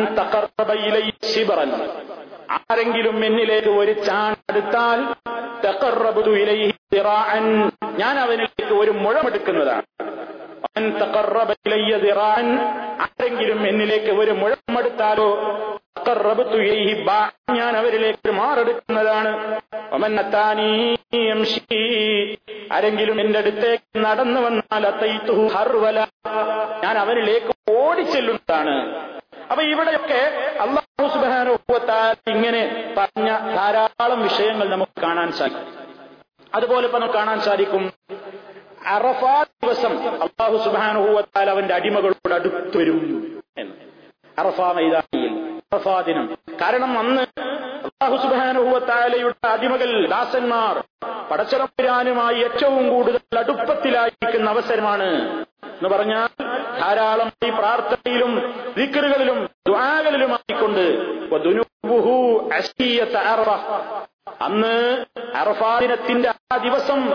ആരെങ്കിലും എന്നിലേക്ക് ഒരു ചാണെടുത്താൽ ഞാൻ അവനിലേക്ക് ഒരു മുഴമെടുക്കുന്നതാണ്. ആരെങ്കിലും എന്നിലേക്ക് ഒരു മുഴമെടുത്താലോ ഞാൻ അവരിലേക്ക് മാറെടുക്കുന്നതാണ്. ആരെങ്കിലും എന്റെ അടുത്തേക്ക് നടന്നു വന്നാൽ അത്തൈത്തുഹു ഹർവല ഞാൻ അവരിലേക്ക് ഓടിച്ചെല്ലുന്നതാണ്. അപ്പൊ ഇവിടെയൊക്കെ അള്ളാഹു സുബാനുഭവത്താൽ ഇങ്ങനെ പറഞ്ഞ ധാരാളം വിഷയങ്ങൾ നമുക്ക് കാണാൻ സാധിക്കും. അതുപോലെ ഇപ്പൊ നമുക്ക് കാണാൻ സാധിക്കും അറഫാ ദിവസം അള്ളാഹു സുബാനുഭവത്താൽ അവന്റെ അടിമകളോട് അടുത്തുവരും എന്ന്. അറഫാ മൈതാനിയിൽ ദിനം കാരണം അന്ന് അള്ളാഹു സുബാനുഭവത്താലയുടെ അടിമകൾ ദാസന്മാർ പടച്ചറപ്പുരാനുമായി ഏറ്റവും കൂടുതൽ അടുപ്പത്തിലായിരിക്കുന്ന അവസരമാണ് എന്ന് പറഞ്ഞാൽ ധാരാളം ഈ പ്രാർത്ഥനയിലും ദിക്കറുകളിലും ദ്വാകളിലുമായിക്കൊണ്ട്. അന്ന് അറഫാ ദിനത്തിന്റെ ആ ദിവസം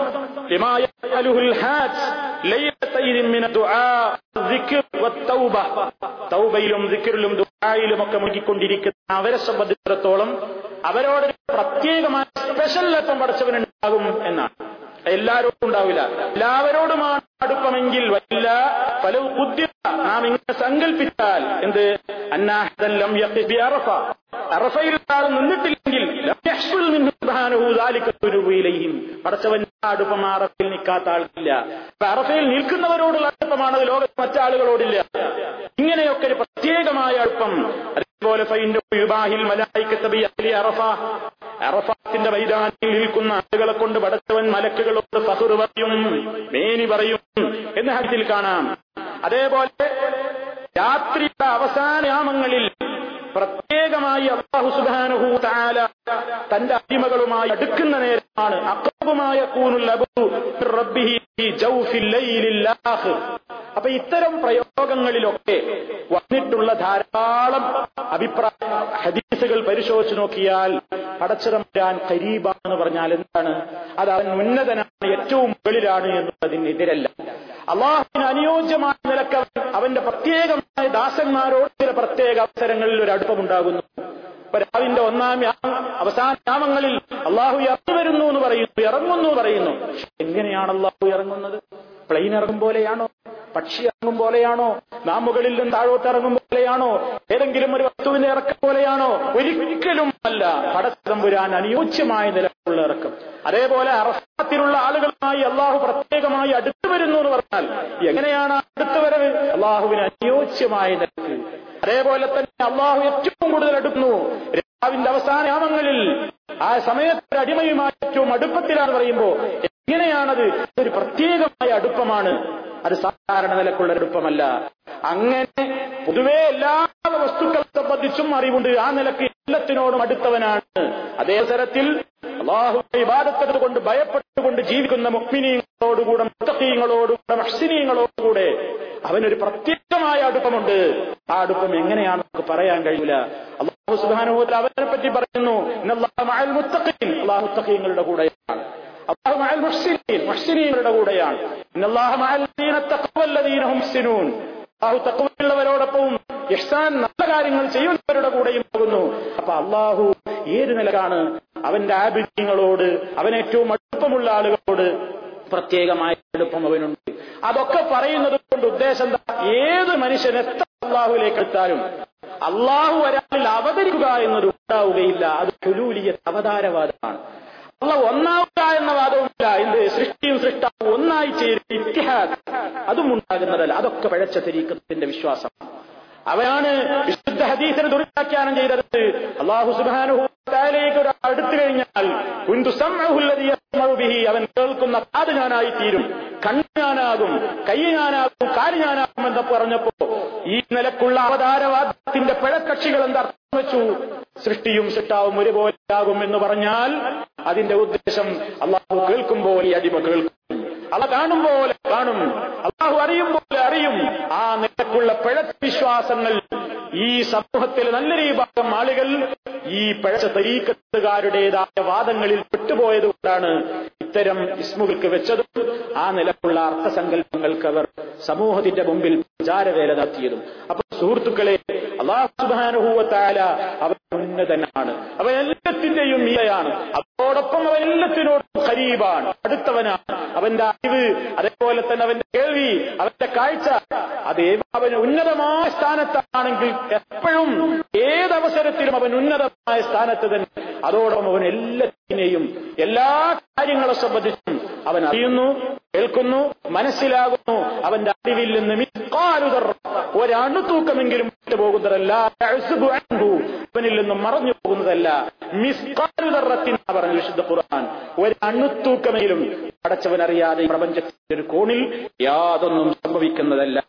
തൗബയിലും ഒക്കെ മുഴുകിക്കൊണ്ടിരിക്കുന്ന അവരെ സംബന്ധിച്ചിടത്തോളം അവരോട് പ്രത്യേകമായ സ്പെഷ്യൽ ലക്ഷം പഠിച്ചവനുണ്ടാകും എന്നാണ്. എല്ലാവരോടും ഉണ്ടാവില്ല. എല്ലാവരോടുമാണ് അടുപ്പമെങ്കിൽ വല്ല പല ബുദ്ധി നാം ഇങ്ങനെ സങ്കല്പിച്ചാൽ എന്ത്? അന്നാഹദല്ലം അറഫ. അറഫയിൽ നിന്നിട്ടില്ലെങ്കിൽ പടച്ചവൻ അടുപ്പം അറഫയിൽ നിൽക്കാത്ത ആൾക്കില്ല. അറഫയിൽ നിൽക്കുന്നവരോടുള്ള അടുപ്പമാണ് ലോകത്ത് മറ്റാളുകളോടില്ല. ഇങ്ങനെയൊക്കെ ഒരു പ്രത്യേകമായ അടുപ്പം. അതേപോലെ അറഫ. അറഫാത്തിന്റെ മൈതാനിൽ നിൽക്കുന്ന ആളുകളെ കൊണ്ട് പടച്ചവൻ മലക്കുകളോട് ഫഹുർ പറയും മേനി പറയും എന്ന ഹരിത്തിൽ കാണാം. അതേപോലെ രാത്രിയുടെ അവസാനയാമങ്ങളിൽ പ്രത്യേകമായി അള്ളാഹു സുബാനുഹു താല തന്റെ അടിമകളുമായി അടുക്കുന്ന നേരമാണ് അപ്പൊ ഇത്തരം പ്രയോഗങ്ങളിലൊക്കെ വന്നിട്ടുള്ള ധാരാളം അഭിപ്രായ ഹദീസുകൾ പരിശോധിച്ചു നോക്കിയാൽ പടച്ചിറമ്പുരാൻ കരീബാന്ന് പറഞ്ഞാൽ എന്താണ്? അത് അവൻ ഉന്നതനാണ് ഏറ്റവും മുകളിലാണ് എന്നുള്ളതിന് എതിരല്ല അള്ളാഹുവിന് അനുയോജ്യമായ നിലയ്ക്ക് അവന്റെ പ്രത്യേകമായ ദാസന്മാരോട് ചില പ്രത്യേക അവസരങ്ങളിൽ ഒരു അടുപ്പമുണ്ടാകുന്നു. രാവിന്റെ ഒന്നാം അവസാന യാമങ്ങളിൽ അള്ളാഹു ഇറങ്ങി വരുന്നു എന്ന് പറയുന്നു ഇറങ്ങുന്നു പറയുന്നു. എങ്ങനെയാണ് അള്ളാഹു ഇറങ്ങുന്നത്? പ്ലെയിൻ ഇറങ്ങും പോലെയാണോ? പക്ഷി ഇറങ്ങും പോലെയാണോ? നാം മുകളിൽ നിന്ന് താഴോട്ട് ഇറങ്ങും പോലെയാണോ? ഏതെങ്കിലും ഒരു വസ്തുവിന്റെ ഇറക്കം പോലെയാണോ? ഒരിക്കലും അല്ല. പടത്തമ്പുരാൻ അനുയോജ്യമായ നിലക്കുള്ള ഇറക്കം. അതേപോലെ അറഫാത്തിലുള്ള ആളുകളുമായി അള്ളാഹു പ്രത്യേകമായി അടുത്തു വരുന്നു എന്ന് പറഞ്ഞാൽ എങ്ങനെയാണ് അടുത്തു വരവ്? അള്ളാഹുവിന് അനുയോജ്യമായ നിലയ്ക്ക് അതേപോലെ തന്നെ അള്ളാഹു ഏറ്റവും കൂടുതൽ അടുക്കുന്നു. രാവിന്റെ അവസാന യാമങ്ങളിൽ ആ സമയത്ത് അടിമയുമായി ഏറ്റവും അടുപ്പത്തിലാണ് പറയുമ്പോ എങ്ങനെയാണത്? ഒരു പ്രത്യേകമായ അടുപ്പമാണ്. അത് സാധാരണ നിലക്കുള്ള എടുപ്പമല്ല അങ്ങനെ പൊതുവെ എല്ലാ വസ്തുക്കളെ സംബന്ധിച്ചും അറിവുണ്ട്. ആ നിലയ്ക്ക് എല്ലാത്തിനോടും അടുത്തവനാണ്. അതേ തരത്തിൽ അള്ളാഹു ഇബാദത്തത് കൊണ്ട് ഭയപ്പെട്ടുകൊണ്ട് ജീവിക്കുന്ന മുക്മിനീങ്ങളോടുകൂടെ മുത്തീങ്ങളോടുകൂടെ മഹ്സിനീങ്ങളോടുകൂടെ അവനൊരു പ്രത്യേകമായ അടുപ്പമുണ്ട്. ആ അടുപ്പം എങ്ങനെയാണ് നമുക്ക് പറയാൻ കഴിയില്ല. അള്ളാഹു സുബാനുഭവത്തിൽ അവനെ പറ്റി പറയുന്നു അള്ളാഹു മുത്തഖീങ്ങളുടെ കൂടെയാണ്. അള്ളാഹു മുഹ്സിനീൻ. മുഹ്സിനീങ്ങളുടെ കൂടെയാണ്. ഇന്നല്ലാഹ മഅൽ ലദീന തഖവല്ലദീന ഹും മുഹ്സിനൂൻ. അള്ളാഹു ഇഹ്സാൻ നല്ല കാര്യങ്ങൾ ചെയ്യുന്നവരുടെ കൂടെയും പോകുന്നു. അപ്പൊ അള്ളാഹു ഏത് നിലക്കാണ് അവന്റെ ആബിദ്യങ്ങളോട് അവൻ ഏറ്റവും അടുപ്പമുള്ള ആളുകളോട് പ്രത്യേകമായ അടുപ്പം അവനുണ്ട്. അതൊക്കെ പറയുന്നത് കൊണ്ട് ഉദ്ദേശം എന്താ? ഏത് മനുഷ്യൻ എത്ര അള്ളാഹുലേക്ക് എടുത്താലും അള്ളാഹു ഒരാളിൽ അവതരിക്കുക എന്നത് ഉണ്ടാവുകയില്ല അത് ഹുലൂലിയ അവതാരവാദമാണ്. അള്ള ഒന്നാവുക എന്ന വാദവുമില്ല. എന്ത്? സൃഷ്ടിയും സൃഷ്ടാവും ഒന്നായി ചേരും ഇത്തിഹാദ്. അതും ഉണ്ടാകുന്നതല്ല. അതൊക്കെ പഴച്ച തെരീക്കത്തിന്റെ വിശ്വാസം. അവനാണ് വിശുദ്ധ ഹദീസിനെ ദുർവ്യാഖ്യാനം ചെയ്തത്. അള്ളാഹു സുബാനുഹുലേക്ക് ഒരാൾ അടുത്തു കഴിഞ്ഞാൽ അവൻ കേൾക്കുന്ന കാത് ഞാനായി തീരും. കണ്ണ് ഞാനാകും കൈ ഞാനാകും കാൽ ഞാനാകും എന്ന് പറഞ്ഞപ്പോ ഈ നിലക്കുള്ള അവതാരവാദത്തിന്റെ പിഴക്കക്ഷികൾ എന്താ അർത്ഥം വെച്ചു? സൃഷ്ടിയും സൃഷ്ടാവും ഒരുപോലെയാകും എന്ന് പറഞ്ഞാൽ അതിന്റെ ഉദ്ദേശം അള്ളാഹു കേൾക്കുമ്പോൾ ഈ അടിമ കേൾക്കും. അല്ല കാണും പോലെ കാണും. അള്ളാഹു അറിയും പോലെ അറിയും. ആ നിലക്കുള്ള പിഴച്ച വിശ്വാസങ്ങൾ ഈ സമൂഹത്തിൽ നല്ലൊരു ഭാഗം ആളുകൾ ഈ പഴച്ച തരീക്കത്തുകാരുടേതായ വാദങ്ങളിൽ പെട്ടുപോയതുകൊണ്ടാണ് ഇത്തരം ഇസ്മുകൾക്ക് വെച്ചതും ആ നിലക്കുള്ള അർത്ഥസങ്കല്പങ്ങൾക്ക് അവർ സമൂഹത്തിന്റെ മുമ്പിൽ പ്രചാരവേല നടത്തിയതും അപ്പൊ സുഹൃത്തുക്കളെ അള്ളാഹുബാനുഭൂവത്തായ അവൻ ഉന്നതനാണ്. അവൻ എല്ലാത്തിന്റെയും ഇലയാണ് അതോടൊപ്പം അവൻ എല്ലാത്തിനോടും ഖരീബാണ്. അടുത്തവനാണ്. അവന്റെ അറിവ് അതേപോലെ തന്നെ അവന്റെ കേൾവി അവന്റെ കാഴ്ച അത് അവന് ഉന്നതമായ സ്ഥാനത്താണെങ്കിൽ എപ്പോഴും ഏതവസരത്തിലും അവൻ ഉന്നതമായ സ്ഥാനത്ത് തന്നെ. അതോടൊപ്പം അവൻ എല്ലാത്തിനെയും എല്ലാ കാര്യങ്ങളെ സംബന്ധിച്ചും അവൻ അറിയുന്നു കേൾക്കുന്നു മനസ്സിലാകുന്നു. അവന്റെ അറിവിൽ നിന്ന് മിക്കാലുതർ ഒരണു തൂക്കമെങ്കിലും വിട്ടുപോകുന്നതല്ല അവനിൽ നിന്നും മറഞ്ഞു പോകുന്നതല്ല. മിസ്കാലുതറത്തിൻ പറഞ്ഞു വിശുദ്ധ ഖുർആൻ. ഒരു അണുത്തൂക്കമെങ്കിലും അടച്ചവനറിയാതെ പ്രപഞ്ചത്തിന്റെ ഒരു കോണിൽ യാതൊന്നും സംഭവിക്കുന്നതല്ല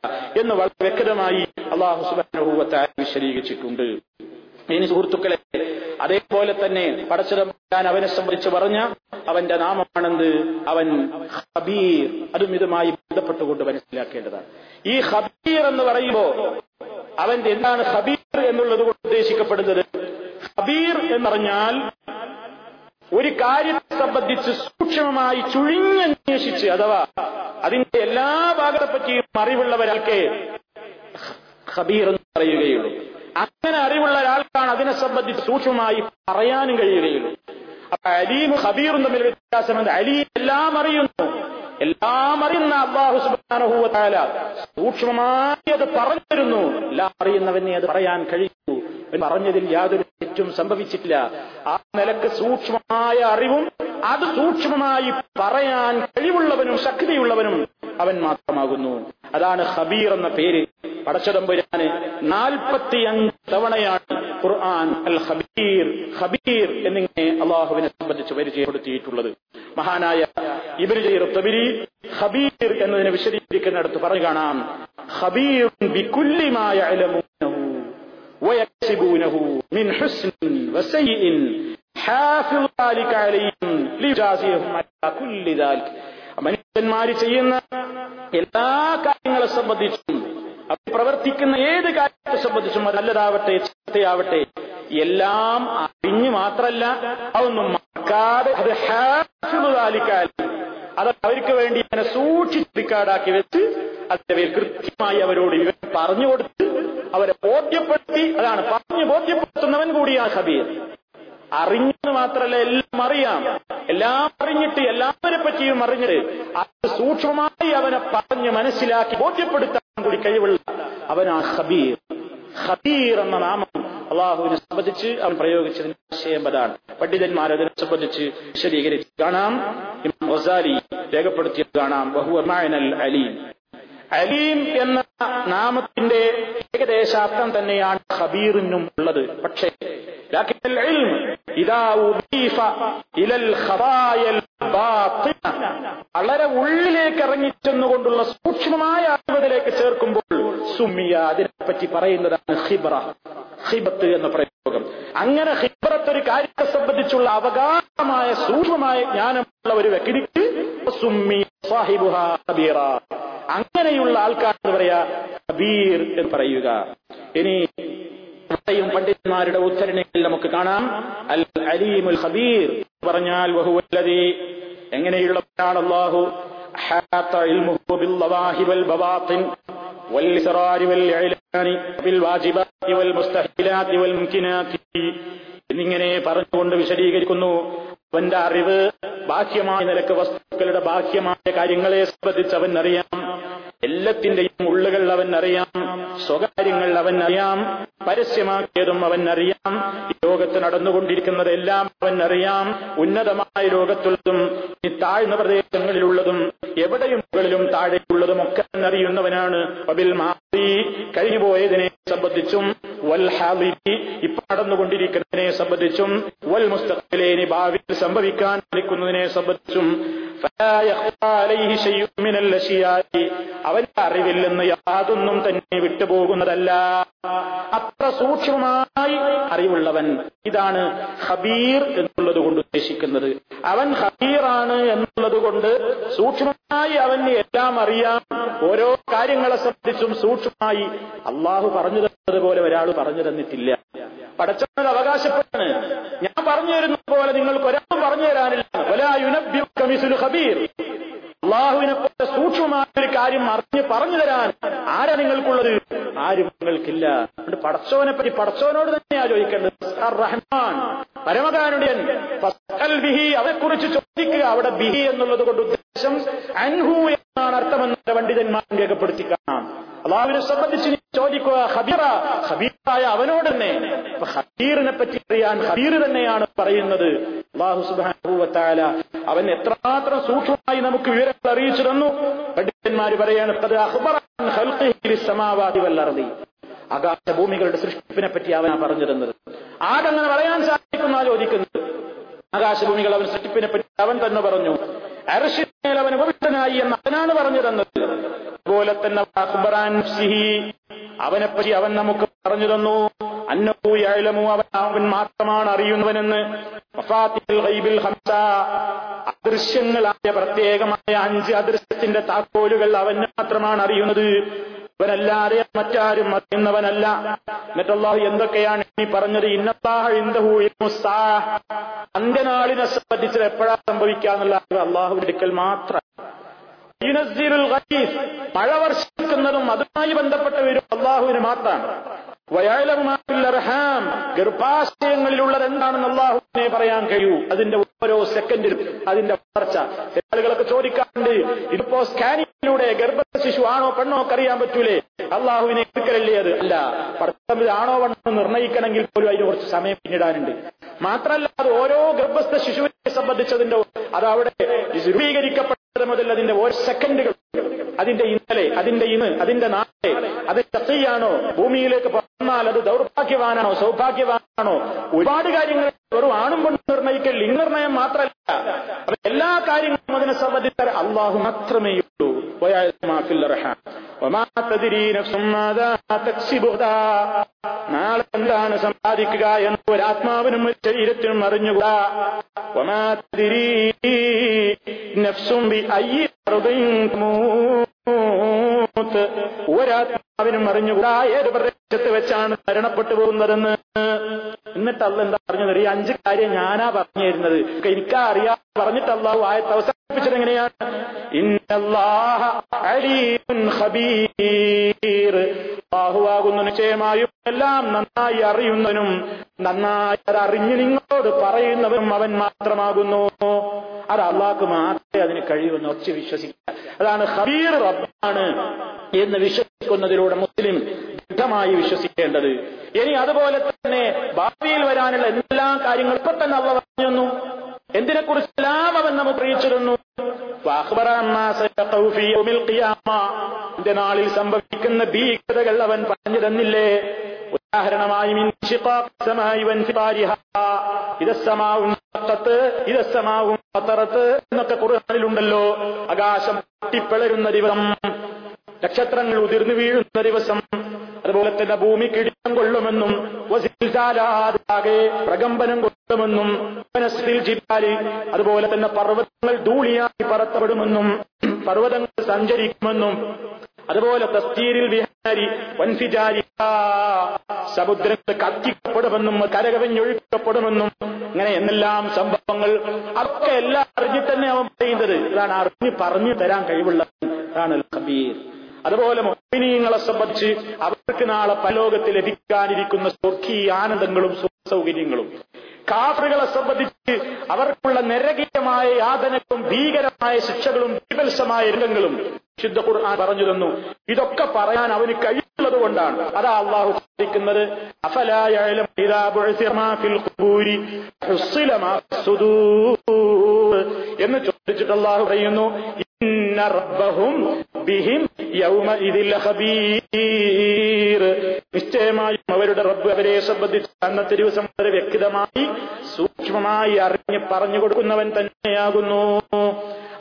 എന്ന് വളരെ വ്യക്തമായി അള്ളാഹു സുബാനുഭൂവത്തെ വിശദീകരിച്ചിട്ടുണ്ട്. ഇനി സുഹൃത്തുക്കളെ അതേപോലെ തന്നെ പടച്ചതാൻ അവനെ സംബന്ധിച്ച് പറഞ്ഞ അവന്റെ നാമമാണെന്ന് അവൻ ഹബീർ അതും ഇതുമായി ബന്ധപ്പെട്ടുകൊണ്ട് മനസ്സിലാക്കേണ്ടതാണ്. ഈ ഹബീർ എന്ന് പറയുമ്പോ അവന്റെ എന്താണ് ഹബീർ എന്നുള്ളത് കൊണ്ട് ഉദ്ദേശിക്കപ്പെടുന്നത്? ഹബീർ എന്ന് പറഞ്ഞാൽ ഒരു കാര്യത്തെ സംബന്ധിച്ച് സൂക്ഷ്മമായി ചുഴിഞ്ഞന്വേഷിച്ച് അഥവാ അതിന്റെ എല്ലാ ഭാഗത്തെ പറ്റിയും അറിവുള്ളവരാൾക്ക് ഖബീർ എന്ന് പറയുകയുള്ളൂ. അങ്ങനെ അറിവുള്ള ഒരാൾക്കാണ് അതിനെ സംബന്ധിച്ച് സൂക്ഷ്മമായി പറയാനും കഴിയുകയുള്ളൂ. അപ്പൊ അലീം ഖബീറും തമ്മിൽ വ്യത്യാസം വ്യത്യാസമുണ്ട് അലീം എല്ലാം അറിയുന്നു. എല്ലാം അറിയുന്ന അള്ളാഹു സുബാനഹൂവത്താല സൂക്ഷ്മമായി അത് പറഞ്ഞിരുന്നു. എല്ലാം അറിയുന്നവനെ അത് പറയാൻ കഴിയുന്നു പറഞ്ഞതിൽ യാതൊരു തെറ്റും സംഭവിച്ചിട്ടില്ല. ആ നിലയ്ക്ക് സൂക്ഷ്മമായ അറിവും അത് സൂക്ഷ്മമായി പറയാൻ കഴിവുള്ളവനും ശക്തിയുള്ളവനും അവൻ മാത്രമാകുന്നു. അതാണ് ഹബീർ എന്ന പേര്. പടച്ചതമ്പുരാന് നാൽപ്പത്തിയഞ്ച് തവണയാണ് ഖുർആൻ അൽ ഹബീർ ഹബീർ എന്നിങ്ങനെ അള്ളാഹുവിനെ സംബന്ധിച്ച് പരിചയപ്പെടുത്തിയിട്ടുള്ളത്. മഹാനായ തബിരി ഖബീർ എന്നതിനെ വിശദീകരിക്കുന്നിടത്ത് പറഞ്ഞു കാണാം. ബിക്കുല്ലിമായ ويكسبونه من حسن وسيء حافظ ذلك عليهم ليجازيهم على كل ذلك മനുഷ്യന്മാര് ചെയ്യുന്ന എല്ലാ കാര്യങ്ങളെ സംബന്ധിച്ചും അവർ പ്രവർത്തിക്കുന്ന ഏത് കാര്യത്തെ സംബന്ധിച്ചും അത് നല്ലതാവട്ടെ ചീത്തയാവട്ടെ എല്ലാം അറിഞ്ഞു മാത്രല്ല അതൊന്നും മറക്കാതെ അത് ഹാഫിളുതാലിക്കാൽ അത് അവർക്ക് വേണ്ടി അങ്ങനെ സൂക്ഷിച്ച് റിക്കാർഡാക്കി വെച്ച് അതിന്റെ പേര് കൃത്യമായി അവരോട് ഇവർ പറഞ്ഞു കൊടുത്ത് അവരെ ബോധ്യപ്പെടുത്തി അതാണ് പറഞ്ഞു ബോധ്യപ്പെടുത്തുന്നവൻ കൂടിയാ ഖബീർ. അറിഞ്ഞെന്ന് മാത്രമല്ല എല്ലാം അറിയാം. എല്ലാം അറിഞ്ഞിട്ട് എല്ലാവരെ പറ്റിയും അറിഞ്ഞിട്ട് അത് സൂക്ഷ്മമായി അവനെ പറഞ്ഞ് മനസ്സിലാക്കി ബോധ്യപ്പെടുത്താൻ കൂടി കഴിവുള്ള അവനാ ഖബീർ. ഖബീർ എന്ന നാമം അള്ളാഹുവിനെ സംബന്ധിച്ച് അവൻ പ്രയോഗിച്ചതിന് ആശയം അതാണ്. പണ്ഡിതന്മാർ അതിനെ സംബന്ധിച്ച് വിശദീകരിച്ച് കാണാം. രേഖപ്പെടുത്തിയത് കാണാം. ബഹുഅൽ അലീം. അലീം എന്ന നാമത്തിന്റെ ഏകദേശാർത്ഥം തന്നെയാണ് ഖബീറിനും ഉള്ളത്. പക്ഷേ വളരെ ഉള്ളിലേക്ക് ഇറങ്ങിച്ചെന്നുകൊണ്ടുള്ള സൂക്ഷ്മമായ അറിവതിലേക്ക് ചേർക്കുമ്പോൾ സുമിയ അതിനെപ്പറ്റി പറയുന്നതാണ് ഹിബ്ര ഹിബത്ത് എന്ന പ്രയോഗം. അങ്ങനെ ഹിബ്രത്ത് ഒരു കാര്യത്തെ സംബന്ധിച്ചുള്ള അവഗാഹമായ സൂക്ഷ്മമായ ജ്ഞാനമുള്ള ഒരു വ്യക്തിക്ക് സുമിയ സാഹിബുഹ അങ്ങനെയുള്ള ആൾക്കാർ പറയാ കബീർ എന്ന് പറയുക. ഇനി യും പണ്ഡിതന്മാരുടെ ഉദ്ധരണികളിൽ നമുക്ക് കാണാം. അൽ അലീമുൽ ഖബീർ പറഞ്ഞാൽ വഹുവല്ലതി എങ്ങനെയുള്ളവരാണ് അള്ളാഹു എന്നിങ്ങനെ പറഞ്ഞുകൊണ്ട് വിശദീകരിക്കുന്നു. അവന്റെ അറിവ് ബാഹ്യമായ നിലയ്ക്ക് വസ്തുക്കളുടെ ബാഹ്യമായ കാര്യങ്ങളെ സംബന്ധിച്ച് അവൻ അറിയാം എല്ലാത്തിന്റെയും ഉള്ളുകൾ അവൻ അറിയാം സ്വകാര്യങ്ങൾ അവൻ അറിയാം പരസ്യമാക്കിയതും അവൻ അറിയാം ലോകത്ത് നടന്നുകൊണ്ടിരിക്കുന്നതെല്ലാം അവൻ അറിയാം ഉന്നതമായ ലോകത്തുള്ളതും ഈ താഴ്ന്ന പ്രദേശങ്ങളിലുള്ളതും എവിടെയും മുകളിലും താഴെയുള്ളതും ഒക്കെ അറിയുന്നവനാണ് അബിൽ മാറി കഴിഞ്ഞുപോയതിനെ സംബന്ധിച്ചും വൽ ഹാബിബി ഇപ്പൊ നടന്നുകൊണ്ടിരിക്കുന്നതിനെ സംബന്ധിച്ചും വൽ മുസ്തഖിലേനി ഭാവിയിൽ സംഭവിക്കാൻ നിൽക്കുന്നതിനെ സംബന്ധിച്ചും അവന്റെ അറിവിൽ നിന്ന് യാതൊന്നും തന്നെ വിട്ടുപോകുന്നതല്ല. അത്ര സൂക്ഷ്മമായി അറിവുള്ളവൻ ഇതാണ് ഹബീർ എന്നുള്ളത് കൊണ്ട് ഉദ്ദേശിക്കുന്നത്. അവൻ ഹബീറാണ് എന്നുള്ളത് കൊണ്ട് സൂക്ഷ്മമായി അവന് എല്ലാം അറിയാം. ഓരോ കാര്യങ്ങളെ സംബന്ധിച്ചും സൂക്ഷ്മമായി. അള്ളാഹു പറഞ്ഞു തന്നതുപോലെ ഒരാൾ പറഞ്ഞു തന്നിട്ടില്ല. പടച്ചവൻ അവകാശപ്പെട്ടാണ്. ഞാൻ പറഞ്ഞു തരുന്ന പോലെ നിങ്ങൾക്ക് ഒരാളും പറഞ്ഞു തരാനില്ല ഖബീർ. അള്ളാഹുവിനെ പോലെ സൂക്ഷ്മമായ ഒരു കാര്യം അറിഞ്ഞ് പറഞ്ഞു തരാൻ ആരാ നിങ്ങൾക്കുള്ളത്? ആരും നിങ്ങൾക്കില്ല. പടച്ചവനെ പറ്റി പടച്ചവനോട് തന്നെയാ ചോദിക്കേണ്ടത്. റഹ്മാൻ പരമകാരുണ്യൻ ഫസ്അൽ അവരെ കുറിച്ച് ചോദിക്കുക. അവിടെ ബിഹി എന്നുള്ളത് കൊണ്ട് ഉദ്ദേശം അൻഹു എന്നാണ് അർത്ഥമെന്ന് പണ്ഡിതന്മാർ രേഖപ്പെടുത്തി കാണാം. അള്ളാഹുവിനെ സംബന്ധിച്ച് നീ ചോദിക്കുക ഹബീറ ഹബീറായ അവനോട് തന്നെ ഹബീറിനെ പറ്റി അറിയാൻ ഹബീർ തന്നെയാണ് പറയുന്നത്. അള്ളാഹു സുബാനുഭവത്താല അവൻ എത്രമാത്രം സൂക്ഷ്മമായി നമുക്ക് വിവരങ്ങൾ അറിയിച്ചു തന്നു. പണ്ഡിതന്മാര് പറയാണ് സമാവാദി അഖ്ബറ അൻ ഖൽഖിഹി ലിസ്സമാവാതി വൽ അർളി." ആകാശഭൂമികളുടെ സൃഷ്ടിപ്പിനെ പറ്റി അവനാ പറഞ്ഞു തന്നത്. ആരങ്ങനെ പറയാൻ സാധിക്കുന്ന ചോദിക്കുന്നത്. ആകാശഭൂമികൾ അവൻ സൃഷ്ടിപ്പിനെ പറ്റി അവൻ തന്നെ പറഞ്ഞു. അരശിമേൽ അവൻ ഉപവിഷ്ടനായി എന്ന് അവനാണ് പറഞ്ഞു തന്നത് അതുപോലെ തന്നെ അവനെപ്പറ്റി അവൻ നമുക്ക് പറഞ്ഞു തന്നു അന്നഹു യഅലമു അവൻ അവൻ മാത്രമാണ് അറിയുന്നവനെന്ന്. അദൃശ്യങ്ങളായ പ്രത്യേകമായ അഞ്ച് അദൃശ്യത്തിന്റെ താക്കോലുകൾ അവൻ മാത്രമാണ് അറിയുന്നത്. അവനല്ലാതെ മറ്റാരും അറിയുന്നവനല്ല മറ്റല്ലാഹു എന്തൊക്കെയാണ് ഇനി പറഞ്ഞത് ഇന്നത്താഹ ഇന്ദഹു. അന്ത്യനാളിനെ സംബന്ധിച്ച് എപ്പോഴാ സംഭവിക്കാന്നുള്ള അള്ളാഹുവിന്റെ മാത്രം. മഴ വർഷിക്കുന്നതും അതുമായി ബന്ധപ്പെട്ട വരും അള്ളാഹുവിന് മാത്രമാണ് വയലമു മാ അർഹാം. ഗർഭാശയങ്ങളിലുള്ളത് എന്താണെന്ന് അള്ളാഹുവിനെ പറയാൻ കഴിയൂ. അതിന്റെ ഓരോ സെക്കൻഡിലും അതിന്റെ വളർച്ച. ആളുകളൊക്കെ ചോദിക്കാറുണ്ട് ഇതിപ്പോ സ്കാനിങ്ങിലൂടെ ഗർഭ ശിശു ആണോ പെണ്ണോ ഒക്കെ അറിയാൻ പറ്റൂലേ? അള്ളാഹുവിനെ എടുക്കലല്ലേ അത്? അല്ല പടത്തമ്പിൽ ആണോ പെണ്ണോ നിർണയിക്കണമെങ്കിൽ പോലും അതിന് കുറച്ച് സമയം പിന്നിടാനുണ്ട്. മാത്രമല്ല അത് ഓരോ ഗർഭസ്ഥ ശിശുവിനെ സംബന്ധിച്ചതിന്റെ അത് അവിടെ രൂപീകരിക്കപ്പെട്ടത് മുതൽ അതിന്റെ ഓരോ സെക്കൻഡുകൾ അതിന്റെ ഇന്നലെ അതിന്റെ ഇന്ന് അതിന്റെ നാളെ അത് ശക്തിയാണോ? ഭൂമിയിലേക്ക് പറഞ്ഞാൽ അത് ദൗർഭാഗ്യവാനാണോ? സൗഭാഗ്യവാനാണോ? ഒരുപാട് കാര്യങ്ങൾ വെറും ആണും കൊണ്ട് നിർണയിക്കൽ ലിംഗനിർണയം മാത്രമല്ല അത് എല്ലാ കാര്യങ്ങളും അതിനെ സംബന്ധിച്ച അള്ളാഹു മാത്രമേ ഉള്ളൂ. നാളെ എന്താണ് സമ്പാദിക്കുക എന്ന് ഒരു ആത്മാവിനും ഒരു ശരീരത്തിനും അറിഞ്ഞുകൂടാ. ഒരാത്മാവിനും അറിഞ്ഞുകൂടാ. ഏത് പ്രദേശം പ്രദേശത്ത് വെച്ചാണ് മരണപ്പെട്ടു പോകുന്നതെന്ന് എന്നിട്ട് അല്ല എന്താ പറഞ്ഞത്? ഈ അഞ്ച് കാര്യം ഞാനാ പറഞ്ഞു തരുന്നത്. എനിക്കാ അറിയാ. പറഞ്ഞിട്ട് അള്ളാഹു ആയത്ത് അവസാനിപ്പിച്ചത് എങ്ങനെയാണ്? ബാഹുവാകുന്ന നിശ്ചയമായും എല്ലാം നന്നായി അറിയുന്നവനും നന്നായി അറിഞ്ഞ് നിങ്ങളോട് പറയുന്നവനും അവൻ മാത്രമാകുന്നു. അത് അള്ളാഹ്ക്ക് മാത്രമേ അതിന് കഴിയുമെന്ന് ഒച്ച വിശ്വസിക്കുക. അതാണ് ഹബീർ റബ്ബാണ് എന്ന് വിശ്വസിക്കുന്നതിലൂടെ മുസ്ലിം ദൃഢമായി വിശ്വസിക്കേണ്ടത്. ഇനി അതുപോലെ തന്നെ ഭാവിയിൽ വരാനുള്ള എല്ലാ കാര്യങ്ങളും ഇപ്പൊ തന്നെ അവ പറഞ്ഞു തന്നു എന്തിനെക്കുറിച്ചെല്ലാം അവൻ നമുക്ക് അറിയിച്ചിരുന്നു? നാളിൽ സംഭവിക്കുന്ന ഭീകരതകൾ അവൻ പറഞ്ഞു തന്നില്ലേ? ഉദാഹരണമായി ഇതസ്സമാവും ഇതസ്സമാവും എന്നൊക്കെ ഖുർആനിലുണ്ടല്ലോ. ആകാശം പൊട്ടിപ്പിളരുന്ന ദിവസം നക്ഷത്രങ്ങൾ ഉതിർന്നു വീഴുന്ന ദിവസം അതുപോലെ തന്നെ ഭൂമി കിടിലം കൊള്ളുമെന്നും പ്രകമ്പനം കൊള്ളുമെന്നും അതുപോലെ തന്നെ പർവതങ്ങൾ ധൂളിയായി പറത്തപ്പെടുമെന്നും പർവതങ്ങൾ സഞ്ചരിക്കുമെന്നും അതുപോലെ തസ്തീരിൽ വിഹാരി വൻഫിജാരി സമുദ്രങ്ങൾ കത്തിക്കപ്പെടുമെന്നും കരകവിഞ്ഞൊഴുക്കപ്പെടുമെന്നും ഇങ്ങനെ എന്നെല്ലാം സംഭവങ്ങൾ അതൊക്കെ എല്ലാം അറിഞ്ഞിട്ട് തന്നെ അവൻ പറയുന്നത്. ഇതാണ് അറിഞ്ഞ് പറഞ്ഞു തരാൻ കഴിവുള്ള ഇതാണ് കബീർ അതുപോലെ മോഹിനിയങ്ങളെ സംബന്ധിച്ച് അവർക്ക് നാളെ പരലോകത്ത് ലഭിക്കാനിരിക്കുന്ന സ്വർഗീയ ആനന്ദങ്ങളും സൗകര്യങ്ങളും കാഫറുകളെ സംബന്ധിച്ച് അവർക്കുള്ള നരകീയമായ യാതനകളും ഭീകരമായ ശിക്ഷകളും ബീഭത്സമായ രംഗങ്ങളും ശുദ്ധ ഖുർആൻ പറഞ്ഞു തന്നു. ഇതൊക്കെ പറയാൻ അവന് കഴിയുന്നത് കൊണ്ടാണ്. അതാ അള്ളാഹു ചോദിക്കുന്നത് എന്ന് ചോദിച്ചിട്ട് അള്ളാഹു പറയുന്നു നിശ്ചയമായും അവരുടെ റബ്ബ് അവരെ സംബന്ധിച്ച് അന്നത്തെ ദിവസം വളരെ വ്യക്തമായി സൂക്ഷ്മമായി അറിഞ്ഞ് പറഞ്ഞു കൊടുക്കുന്നവൻ തന്നെയാകുന്നു.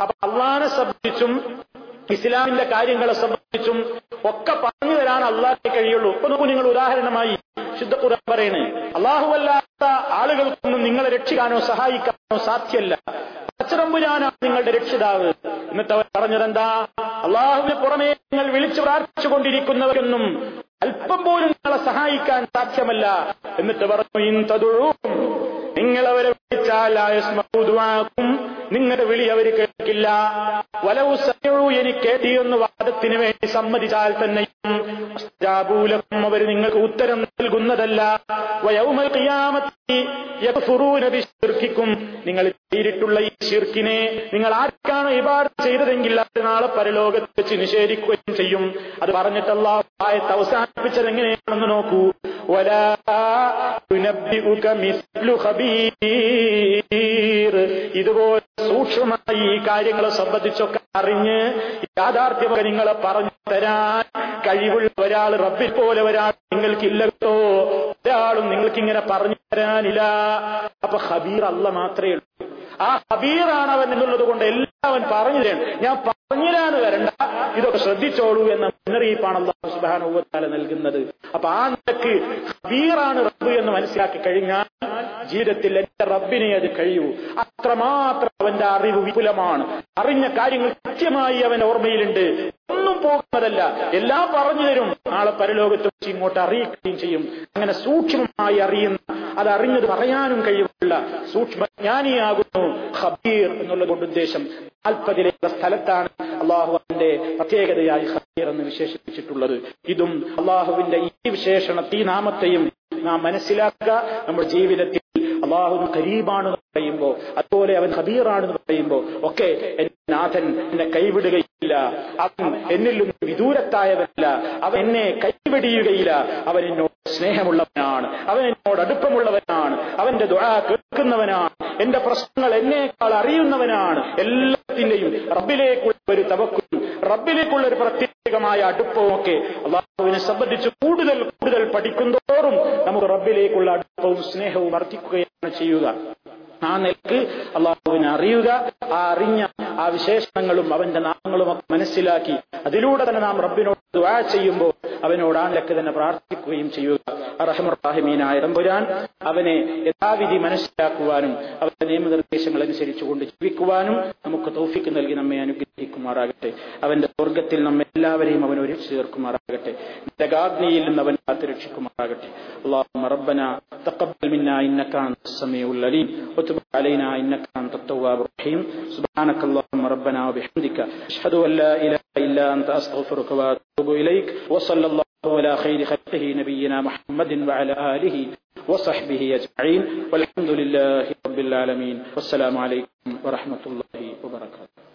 അപ്പൊ അള്ളാനെ സംബന്ധിച്ചും ഇസ്ലാമിന്റെ കാര്യങ്ങളെ സംബന്ധിച്ചും ഒക്കെ പറഞ്ഞു തരാൻ അള്ളാഹെ കഴിയുള്ളൂ. ഇപ്പൊ നോക്കൂ നിങ്ങൾ ഉദാഹരണമായി ശുദ്ധ ഖുർആൻ പറയണേ. അള്ളാഹുവല്ലാത്ത ആളുകൾക്കൊന്നും നിങ്ങളെ രക്ഷിക്കാനോ സഹായിക്കാനോ സാധ്യമല്ല പച്ചറമ്പുരാനാണ് നിങ്ങളുടെ രക്ഷിതാവ്. എന്നിട്ട് അവർ പറഞ്ഞതെന്താ? അള്ളാഹുവിന് പുറമേ നിങ്ങൾ വിളിച്ചു പ്രാർത്ഥിച്ചു കൊണ്ടിരിക്കുന്നവരൊന്നും അല്പം പോലും നിങ്ങളെ സഹായിക്കാൻ സാധ്യമല്ല. എന്നിട്ട് പറഞ്ഞു ഇൻ നിങ്ങൾ അവരെ വിളിച്ചാൽ നിങ്ങളുടെ വിളി അവർ കേൾക്കില്ല. വലവു സയഴു എനിക്ക് കേട്ടിയെന്ന് വാദത്തിന് വേണ്ടി സമ്മതിച്ചാൽ തന്നെയും. അവർ നിങ്ങൾക്ക് ഉത്തരം നൽകുന്നതല്ല. യക്ഫുറൂന ബിശ്ശിർക്കിക്കും നിങ്ങൾ ചെയ്തിട്ടുള്ള ഈ ശിർക്കിനെ നിങ്ങൾ ആർക്കാണ് ഇബാദ ചെയ്തതെങ്കിൽ അത് നാളെ പരലോകത്ത് വെച്ച് നിഷേധിക്കുകയും ചെയ്യും. അത് പറഞ്ഞിട്ടുള്ള ആയത്ത് അവസാനിപ്പിച്ചത് എങ്ങനെയാണെന്ന് നോക്കൂ. ഇതുപോലെ സൂക്ഷ്മമായി ഈ കാര്യങ്ങളെ സംബന്ധിച്ചൊക്കെ അറിഞ്ഞ് യാഥാർത്ഥ്യമൊക്കെ നിങ്ങളെ പറഞ്ഞു തരാൻ കഴിവുള്ള ഒരാൾ റബ്ബിൽ പോലെ ഒരാൾ നിങ്ങൾക്കില്ലല്ലോ ഒരാളും നിങ്ങൾക്കിങ്ങനെ പറഞ്ഞു തരാനില്ല അപ്പൊ ഹബീർ അല്ല മാത്രമേ ഉള്ളൂ. ആ ഹബീറാണ് അവൻ എന്നുള്ളത് കൊണ്ട് എല്ലാം അവൻ പറഞ്ഞു തരണം ഞാൻ പറഞ്ഞിരാന്ന് വരണ്ട. ഇതൊക്കെ ശ്രദ്ധിച്ചോളൂ എന്ന മുന്നറിയിപ്പാണ് അള്ളാഹു സുബാനുഭവത്താല നൽകുന്നത്. അപ്പൊ ആ നിലയ്ക്ക് ഹബീറാണ് റബ്ബ് എന്ന് മനസ്സിലാക്കി കഴിഞ്ഞാൽ ജീവിതത്തിൽ എന്റെ റബ്ബിനെ അത് കഴിയൂ. അത്രമാത്രം അവന്റെ അറിവ് വിപുലമാണ്. അറിഞ്ഞ കാര്യങ്ങൾ കൃത്യമായി അവൻ ഓർമ്മയിലുണ്ട്. ഒന്നും പോകുന്നതല്ല എല്ലാം പറഞ്ഞു തരും. നാളെ പരലോകത്ത് വെച്ച് ഇങ്ങോട്ട് അറിയിക്കുകയും ചെയ്യും. അങ്ങനെ സൂക്ഷ്മമായി അറിയുന്ന അത് അറിഞ്ഞത് പറയാനും കഴിവുള്ള സൂക്ഷ്മജ്ഞാനിയാകുന്നു ഖബീർ എന്നുള്ളത് കൊണ്ട് ഉദ്ദേശം. നാൽപ്പതിലേക്കുള്ള സ്ഥലത്താണ് അള്ളാഹുവിന്റെ പ്രത്യേകതയായി ഖബീർ എന്ന് വിശേഷിപ്പിച്ചിട്ടുള്ളത്. ഇതും അള്ളാഹുവിന്റെ ഈ വിശേഷണ ഈ നാമത്തെയും നാം മനസ്സിലാക്കുക. നമ്മുടെ ജീവിതത്തിൽ അള്ളാഹു കരീബാണെന്ന് പറയുമ്പോ അതുപോലെ അവൻ ഹബീറാണെന്ന് പറയുമ്പോ ഒക്കെ എന്റെ നാഥൻ എന്നെ കൈവിടുകയില്ല അവൻ എന്നിൽ നിന്ന് വിദൂരത്തായവനല്ല. അവൻ എന്നെ കൈവിടിയുകയില്ല അവൻ എന്നോട് സ്നേഹമുള്ളവനാണ്. അവൻ എന്നോട് അടുപ്പമുള്ളവനാണ്. അവന്റെ ദുഴ കേൾക്കുന്നവനാണ്. എന്റെ പ്രശ്നങ്ങൾ എന്നേക്കാൾ അറിയുന്നവനാണ്. എല്ലാത്തിന്റെയും റബ്ബിലേക്കുള്ള ഒരു തവക്കും റബ്ബിലേക്കുള്ള ഒരു പ്രത്യേകമായ അടുപ്പവും ഒക്കെ അള്ളാഹുവിനെ സംബന്ധിച്ച് കൂടുതൽ കൂടുതൽ പഠിക്കുന്തോറും നമുക്ക് റബ്ബിലേക്കുള്ള അടുപ്പവും സ്നേഹവും വർദ്ധിക്കുകയാണ് ചെയ്യുക. ആ നിലയ്ക്ക് അള്ളാഹുവിനെ അറിയുക ആ അറിഞ്ഞ ആ വിശേഷണങ്ങളും അവന്റെ നാമങ്ങളും ഒക്കെ മനസ്സിലാക്കി അതിലൂടെ തന്നെ നാം റബ്ബിനോട് ദുവാ ചെയ്യുമ്പോൾ അവനോട് ആ നിലയ്ക്ക് തന്നെ പ്രാർത്ഥിക്കുകയും ചെയ്യുക. അറഹമുറാഹിമീനായ പുരാൻ അവനെ യഥാവിധി മനസ്സിലാക്കുവാനും അവന്റെ നിയമനിർദ്ദേശങ്ങൾ അനുസരിച്ചുകൊണ്ട് ജീവിക്കുവാനും നമുക്ക് തോഫിക്ക് നൽകി നമ്മെ അനുഗ്രഹിക്കുമാറാകട്ടെ. അവന്റെ സ്വർഗത്തിൽ നമ്മെ എല്ലാവരെയും അവൻ ഒരുമിച്ച് ചേർക്കുമാറാകട്ടെ. ജഗാഗ്നിയിൽ നിന്ന് അവൻ കാത്തുരക്ഷിക്കുമാറാകട്ടെ. അള്ളാഹു റബ്ബന തക്കബൽ മിന്ന ഇന്നക്കാൻ സമയമുള്ളലീം وتب علينا إنك أنت التواب الرحيم. سبحانك اللهم ربنا وبحمدك أشهد أن لا إله إلا أنت أستغفرك وأتوب إليك. وصلى الله على خير خلقه نبينا محمد وعلى آله وصحبه أجمعين. والحمد لله رب العالمين. والسلام عليكم ورحمة الله وبركاته.